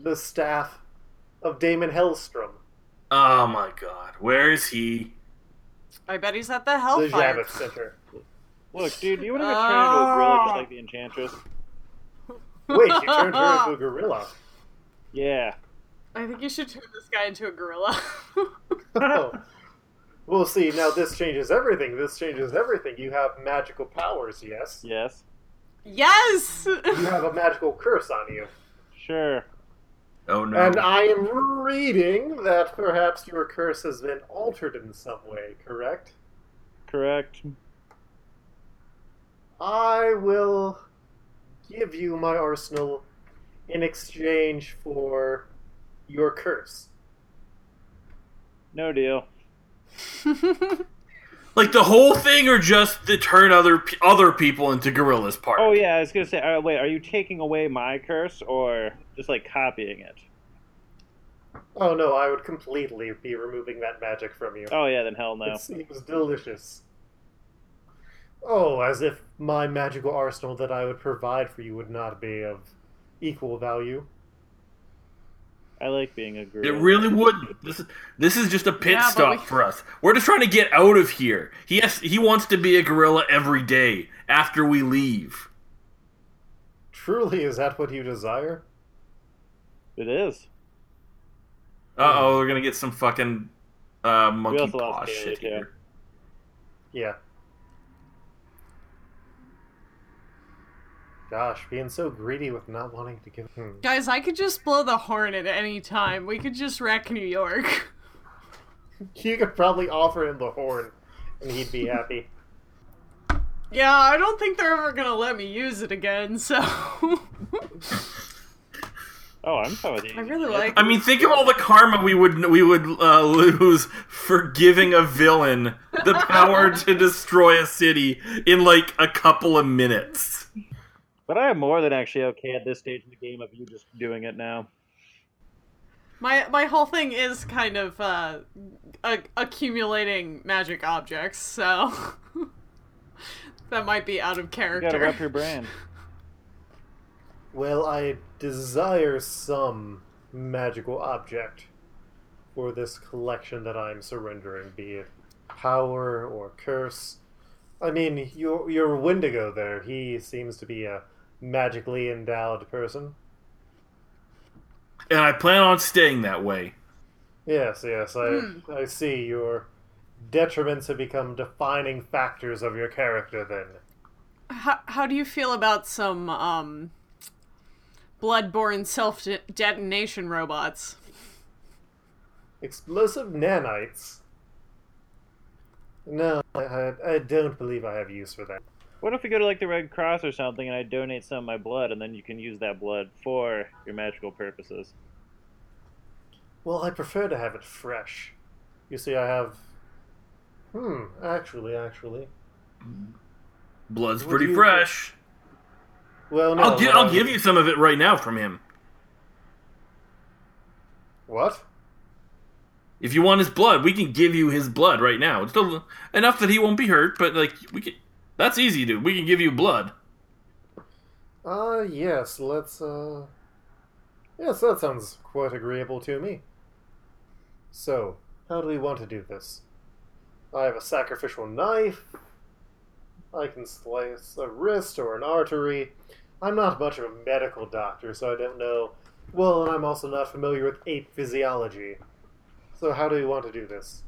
the staff of Daimon Hellstrom, Oh my god. Where is he? I bet he's at the the Javits Center. Look, dude, you want to get turned into a gorilla just like the Enchantress? Wait, you turned her into a gorilla. Yeah. I think you should turn this guy into a gorilla. oh. Well, see, now this changes everything. This changes everything. You have magical powers, yes? Yes. yes. You have a magical curse on you. Sure. Oh no. And I am reading that perhaps your curse has been altered in some way, correct? Correct. I will give you my arsenal in exchange for your curse. No deal. like the whole thing, or just to turn other other people into gorillas part? Oh yeah, I was gonna say. Uh, wait, are you taking away my curse or just like copying it? Oh no, I would completely be removing that magic from you. Oh yeah, then hell no. It seems delicious. Oh, as if my magical arsenal that I would provide for you would not be of equal value. I like being a gorilla. It really wouldn't. This is this is just a pit Yeah, stop we- for us. We're just trying to get out of here. He has, he wants to be a gorilla every day after we leave. Truly, is that what you desire? It is. Uh oh, we're gonna get some fucking uh, monkey paw shit here. Yeah. Gosh, being so greedy with not wanting to give. Hmm. Guys, I could just blow the horn at any time. We could just wreck New York. You could probably offer him the horn, and he'd be happy. Yeah, I don't think they're ever gonna let me use it again, so. Oh, I'm fine with you. I really like I mean, think of all the karma we would we would uh, lose for giving a villain the power to destroy a city in like a couple of minutes. But I am more than actually okay at this stage in the game of you just doing it now. My my whole thing is kind of uh, a- accumulating magic objects, so that might be out of You gotta character. rep your brand. Well, I desire some magical object. for this collection that I'm surrendering, be it power or curse. I mean, your your Wendigo there, he seems to be a magically endowed person. And I plan on staying that way. Yes, yes, I Hmm. I see your detriments have become defining factors of your character then. How, how do you feel about some um, bloodborne self detonation robots? Explosive nanites. No, I, I, I don't believe I have use for that. What if we go to like the Red Cross or something and I donate some of my blood and then you can use that blood for your magical purposes? Well, I prefer to have it fresh. You see, I have. Hmm, actually, actually. Blood's Would pretty you- fresh. Well, no. I'll, gi- I'll give you some of it right now from him. What? If you want his blood, we can give you his blood right now. It's still enough that he won't be hurt, but like we can. That's easy, dude. We can give you blood. Uh, yes, let's, uh. Yes, that sounds quite agreeable to me. So, how do we want to do this? I have a sacrificial knife. I can slice a wrist or an artery. I'm not much of a medical doctor, so I don't know. Well, and I'm also not familiar with ape physiology. So, how do we want to do this?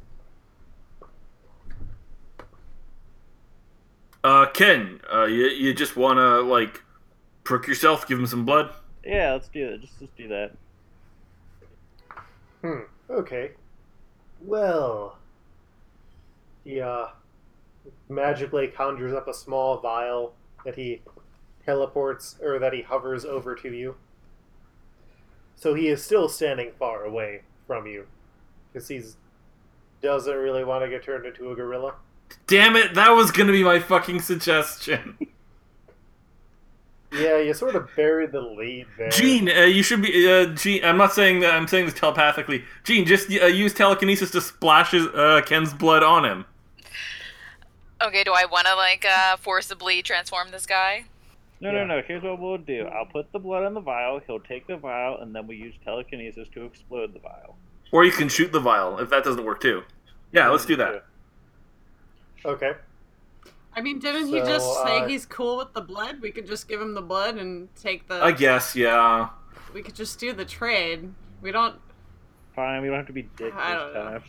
Uh, Ken, uh, you you just wanna like prick yourself, give him some blood. Yeah, let's do it. Just, just do that. Hmm. Okay. Well, he uh, magically conjures up a small vial that he teleports or that he hovers over to you. So he is still standing far away from you because he's doesn't really want to get turned into a gorilla. Damn it, that was gonna be my fucking suggestion. Yeah, you sort of buried the lead there. Jean, uh, you should be. Uh, Jean, I'm not saying that. I'm saying this telepathically. Jean, just uh, use telekinesis to splash his, uh, Ken's blood on him. Okay, do I want to like uh, forcibly transform this guy? No, Yeah. no, no. Here's what we'll do. I'll put the blood on the vial. He'll take the vial, and then we use telekinesis to explode the vial. Or you can shoot the vial if that doesn't work too. Yeah, let's do that. Okay. I mean, didn't he just say uh, he's cool with the blood? We could just give him the blood and take the. I guess, yeah. we could just do the trade. We don't. Fine, we don't have to be dick this I don't know. time.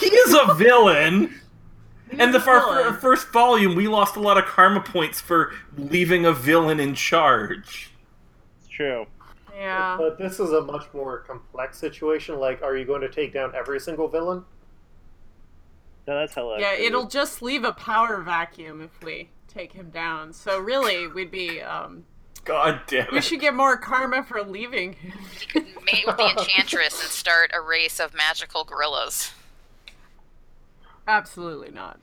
He is a villain. And the He's a fir- first volume, we lost a lot of karma points for leaving a villain in charge. It's true. Yeah. But this is a much more complex situation. Like, are you going to take down every single villain? No, that's hella. Yeah, crazy. it'll just leave a power vacuum if we take him down. So really, we'd be. um God damn We it. should get more karma for leaving him. You could mate with the enchantress and start a race of magical gorillas. Absolutely not.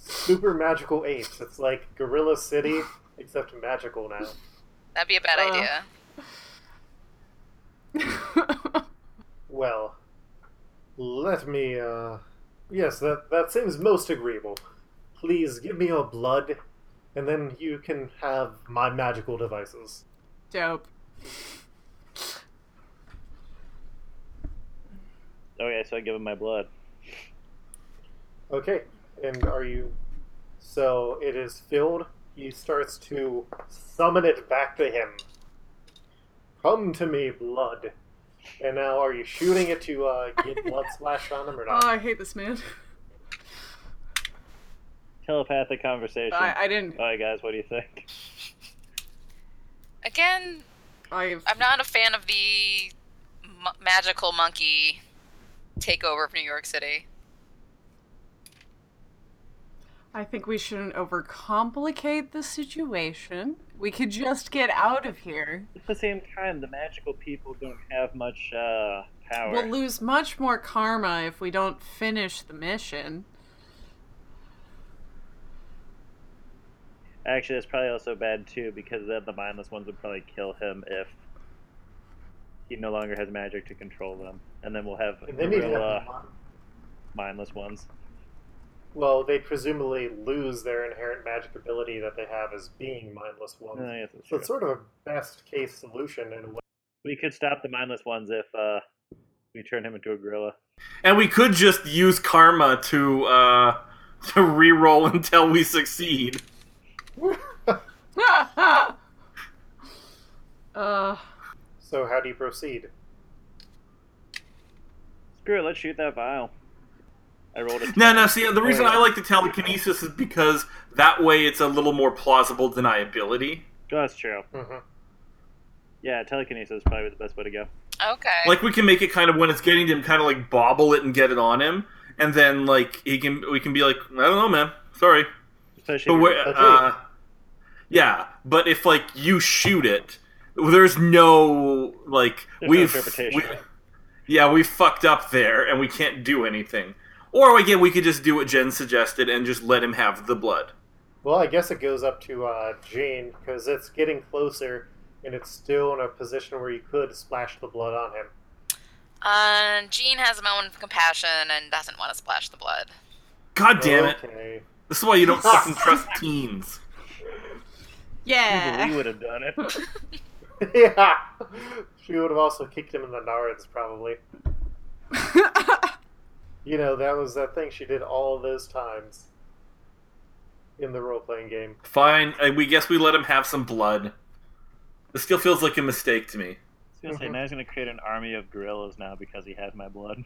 Super magical apes. It's like Gorilla City, except magical now. That'd be a bad Uh, idea. Well, let me, uh. Yes, that, that seems most agreeable. Please give me your blood, and then you can have my magical devices. Dope. Oh, okay, so I give him my blood. Okay, and are you. So it is filled. He starts to summon it back to him. Come to me, blood. And now, are you shooting it to uh, get blood splashed on him or not? Oh. I hate this man. Telepathic conversation. I, I didn't. Alright, guys, what do you think? Again, I. I'm not a fan of the m- magical monkey takeover of New York City. I think we shouldn't overcomplicate the situation. We could just get out of here. At the same time, the magical people don't have much uh, power. We'll lose much more karma if we don't finish the mission. Actually, that's probably also bad too, because then the mindless ones would probably kill him if he no longer has magic to control them, and then we'll have And then you'd have gorilla mindless ones. Well, they presumably lose their inherent magic ability that they have as being mindless ones. Uh, yes, that's so true. it's sort of a best case solution in a way. We could stop the mindless ones if uh, We turn him into a gorilla. And we could just use karma to uh, to re-roll until we succeed. uh, So how do you proceed? Screw it, let's shoot that vial. I rolled a. No, no. See, the reason yeah. I like the telekinesis is because that way it's a little more plausible deniability. Oh, that's true. hmm Yeah, telekinesis is probably the best way to go. Okay. Like we can make it kind of when it's getting to him, kind of like bobble it and get it on him, and then like he can we can be like, I don't know, man, sorry, Especially but where, you're- uh, yeah, but if like you shoot it, there's no like There's we've interpretation. we- yeah we fucked up there and we can't do anything. Or again, we could just do what Jen suggested and just let him have the blood. Well, I guess it goes up to uh, Jane because it's getting closer, and it's still in a position where you could splash the blood on him. Uh, Jean has a moment of compassion and doesn't want to splash the blood. God damn it! Okay. This is why you don't fucking trust teens. Yeah. We would have done it. yeah. She would have also kicked him in the nards, probably. You know, that was that thing she did all those times in the role playing game. Fine, we guess we let him have some blood. This still feels like a mistake to me. I was gonna say, now he's gonna create an army of gorillas now because he has my blood.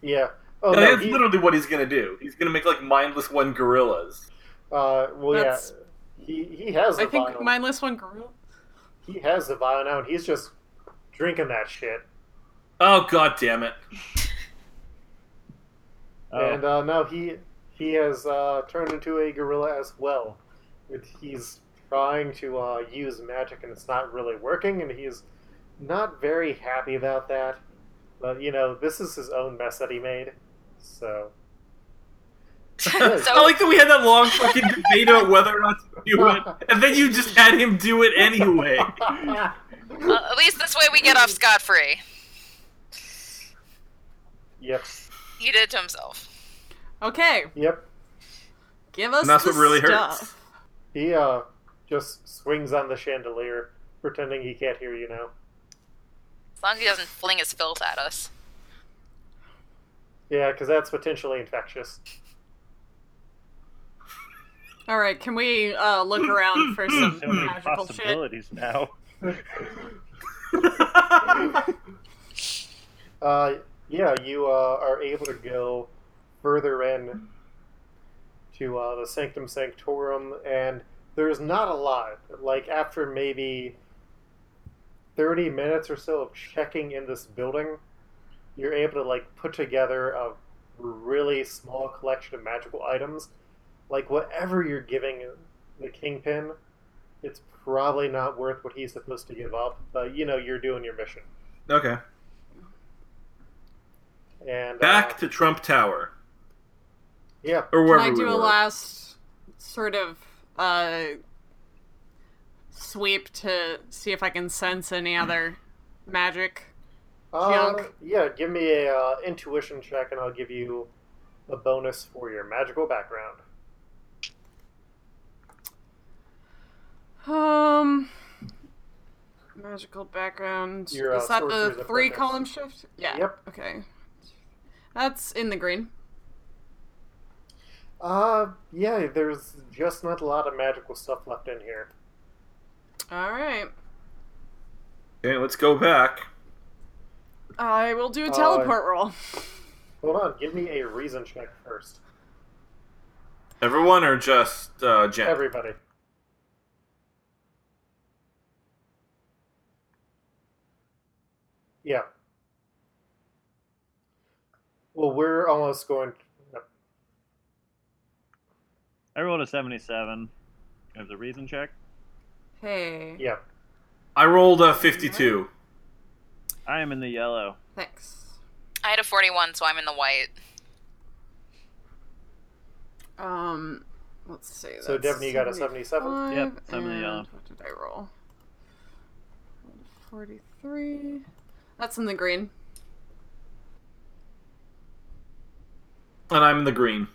Yeah. Oh, No, no, that's he, literally what he's gonna do. He's gonna make like mindless one gorillas. uh, well, That's- yeah. He, he has the I think vial. mindless one gorilla. He has the vial now, and he's just drinking that shit. Oh god damn it! Oh, And uh, now he he has uh, turned into a gorilla as well. It- He's trying to uh, use magic, and it's not really working, and he's not very happy about that. But you know, this is his own mess that he made. So I like that we had that long fucking debate about whether or not to do it, and then you just had him do it anyway. uh, at least this way we get off scot free. yep, He did it to himself. Okay, yep. give us And that's the what really stuff. hurts. He uh just swings on the chandelier, pretending he can't hear you now. As long as he doesn't fling his filth at us. Yeah, because that's potentially infectious. All right, can we uh, look around for some so many magical shit? possibilities now. Uh, yeah, you uh, are able to go further in to uh, the Sanctum Sanctorum, and there's not a lot. Like, after maybe 30 minutes or so of checking in this building, you're able to, like, put together a really small collection of magical items. Like, whatever you're giving the Kingpin, it's probably not worth what he's supposed to give up, but, you know, you're doing your mission. okay, And back uh, to Trump Tower yeah, or Can wherever I we do a were. last sort of uh, sweep to see if I can sense any other magic? Uh, Junk. yeah, give me a uh, intuition check, and I'll give you a bonus for your magical background. Um, magical background. Your, uh, Is that the three apprentice. column shift? Yeah. Yep. Okay. That's in the green. Uh, yeah, there's just not a lot of magical stuff left in here. All right. Okay, let's go back. I will do a Uh, teleport roll. Hold on, give me a reason check first. Everyone or just uh, Jen? Everybody. Yeah. Well, we're almost going. I rolled a 77. As a reason check. Hey. Yeah. I rolled a 52. I am in the yellow. Thanks. I had a 41, so I'm in the white. Um, let's see. So, that's Devin, you got a 77? Yep, 75, seven in the yellow. What did I roll? 43. That's in the green. And I'm in the green.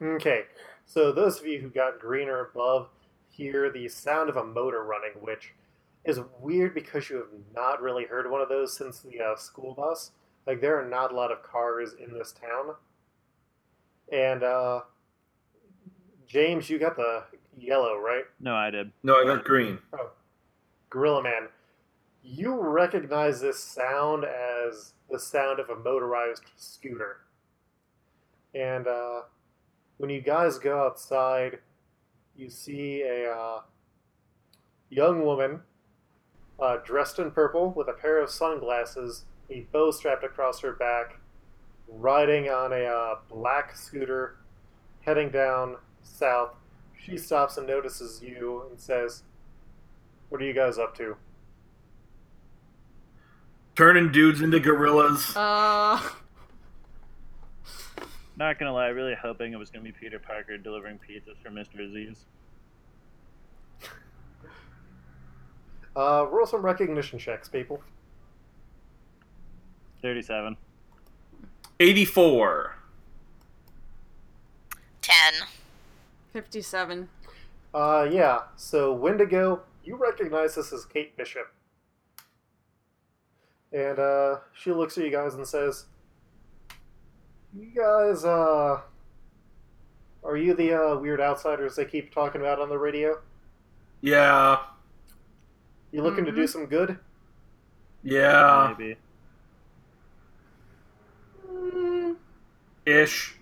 Okay, so those of you who got green or above hear the sound of a motor running, which is weird because you have not really heard one of those since the uh, school bus. Like there are not a lot of cars in this town. And uh, James, you got the yellow, right? No, I did. No, I got green. Oh. Gorilla Man. You recognize this sound as the sound of a motorized scooter. And uh, when you guys go outside, you see a uh, young woman uh, dressed in purple with a pair of sunglasses, a bow strapped across her back, riding on a uh, black scooter, heading down south. She stops and notices you and says, What are you guys up to? Turning dudes into gorillas. Uh, Not gonna lie, really hoping it was gonna be Peter Parker delivering pizzas for Mr. Aziz. Uh, roll some recognition checks, people. Thirty-seven. 84. 10. 57. Uh, yeah. So Wendigo, you recognize this as Kate Bishop, and uh, she looks at you guys and says, "You guys, uh, are you the uh, weird outsiders they keep talking about on the radio? Yeah. You looking to do Mhm. some good?" Yeah. Maybe. Mm, Ish.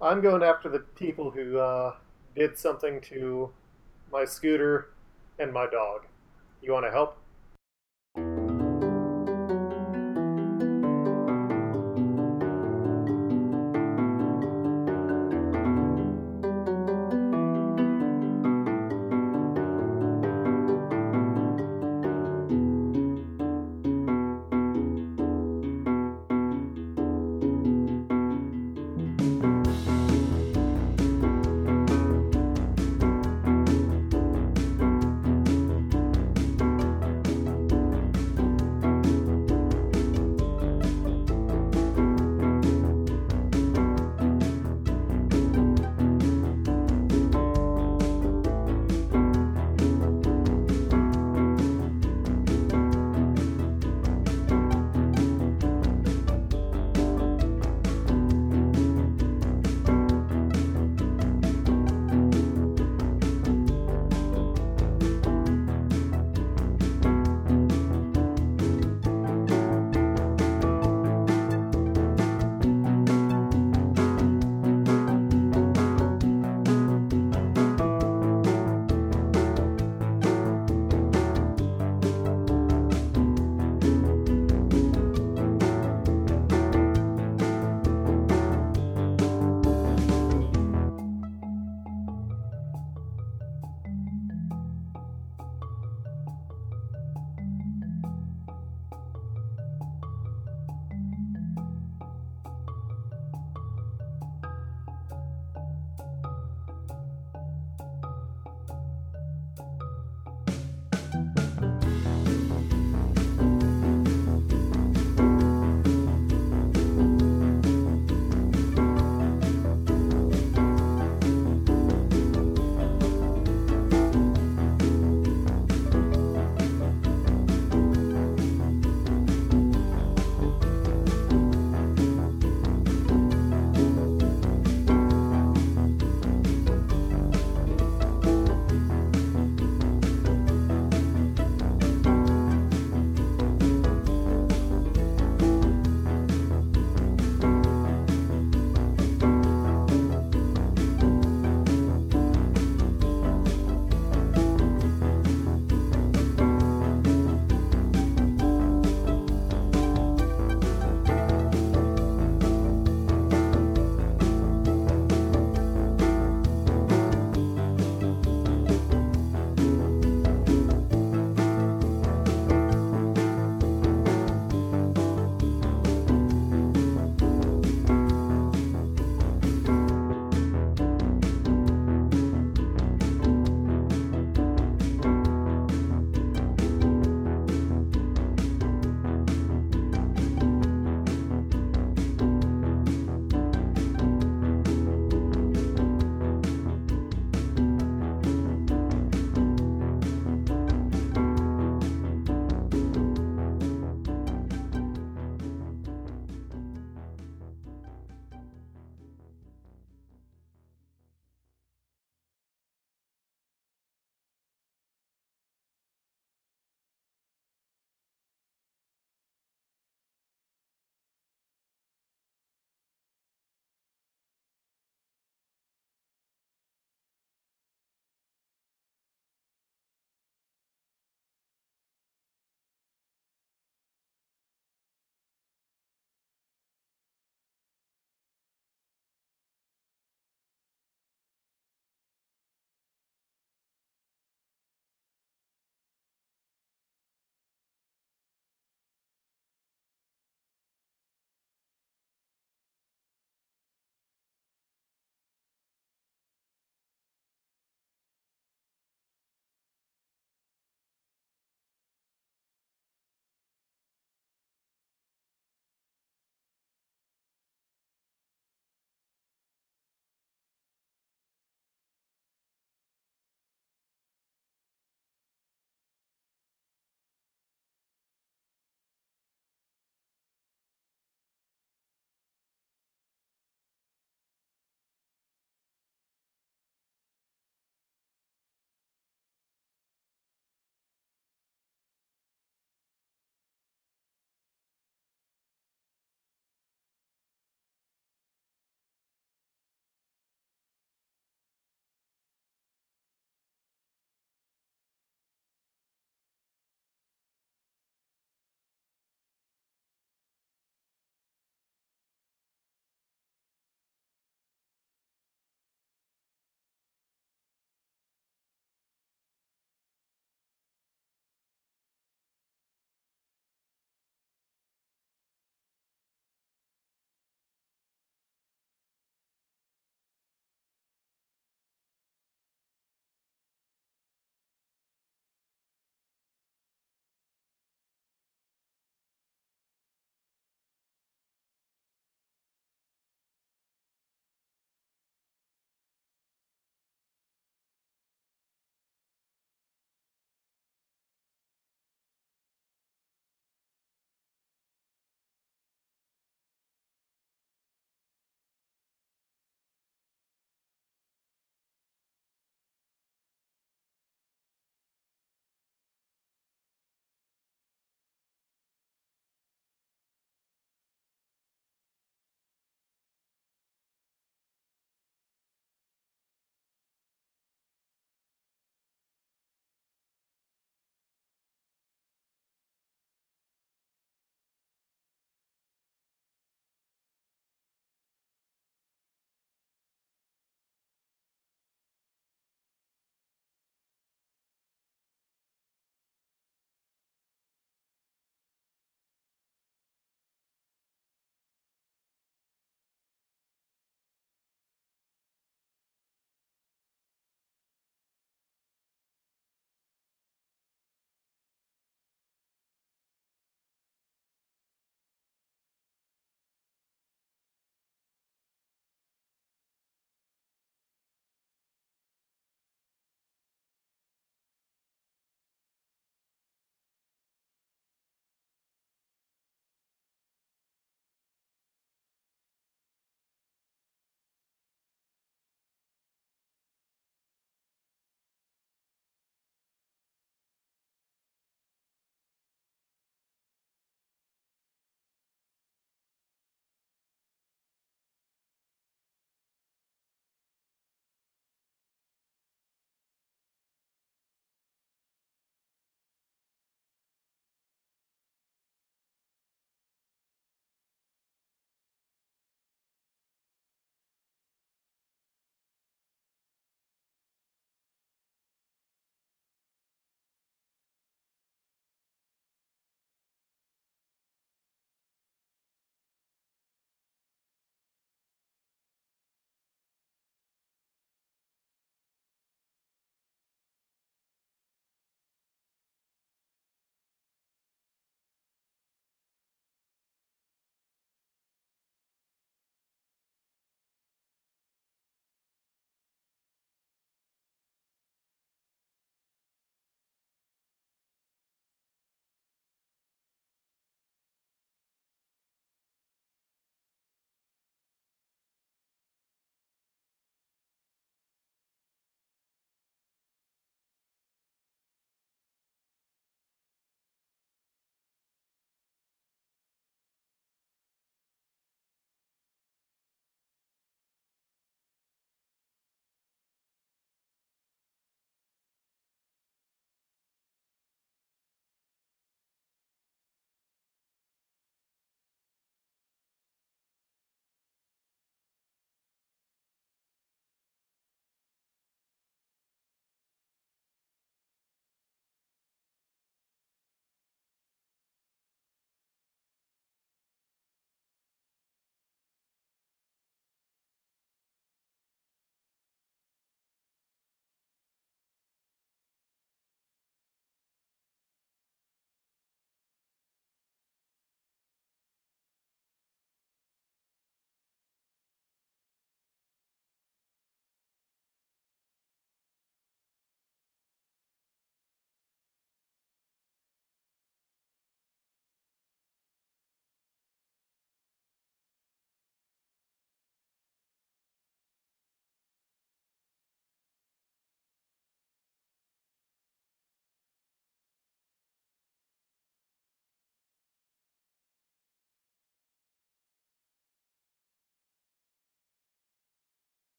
I'm going after the people who uh, did something to my scooter and my dog. You want to help?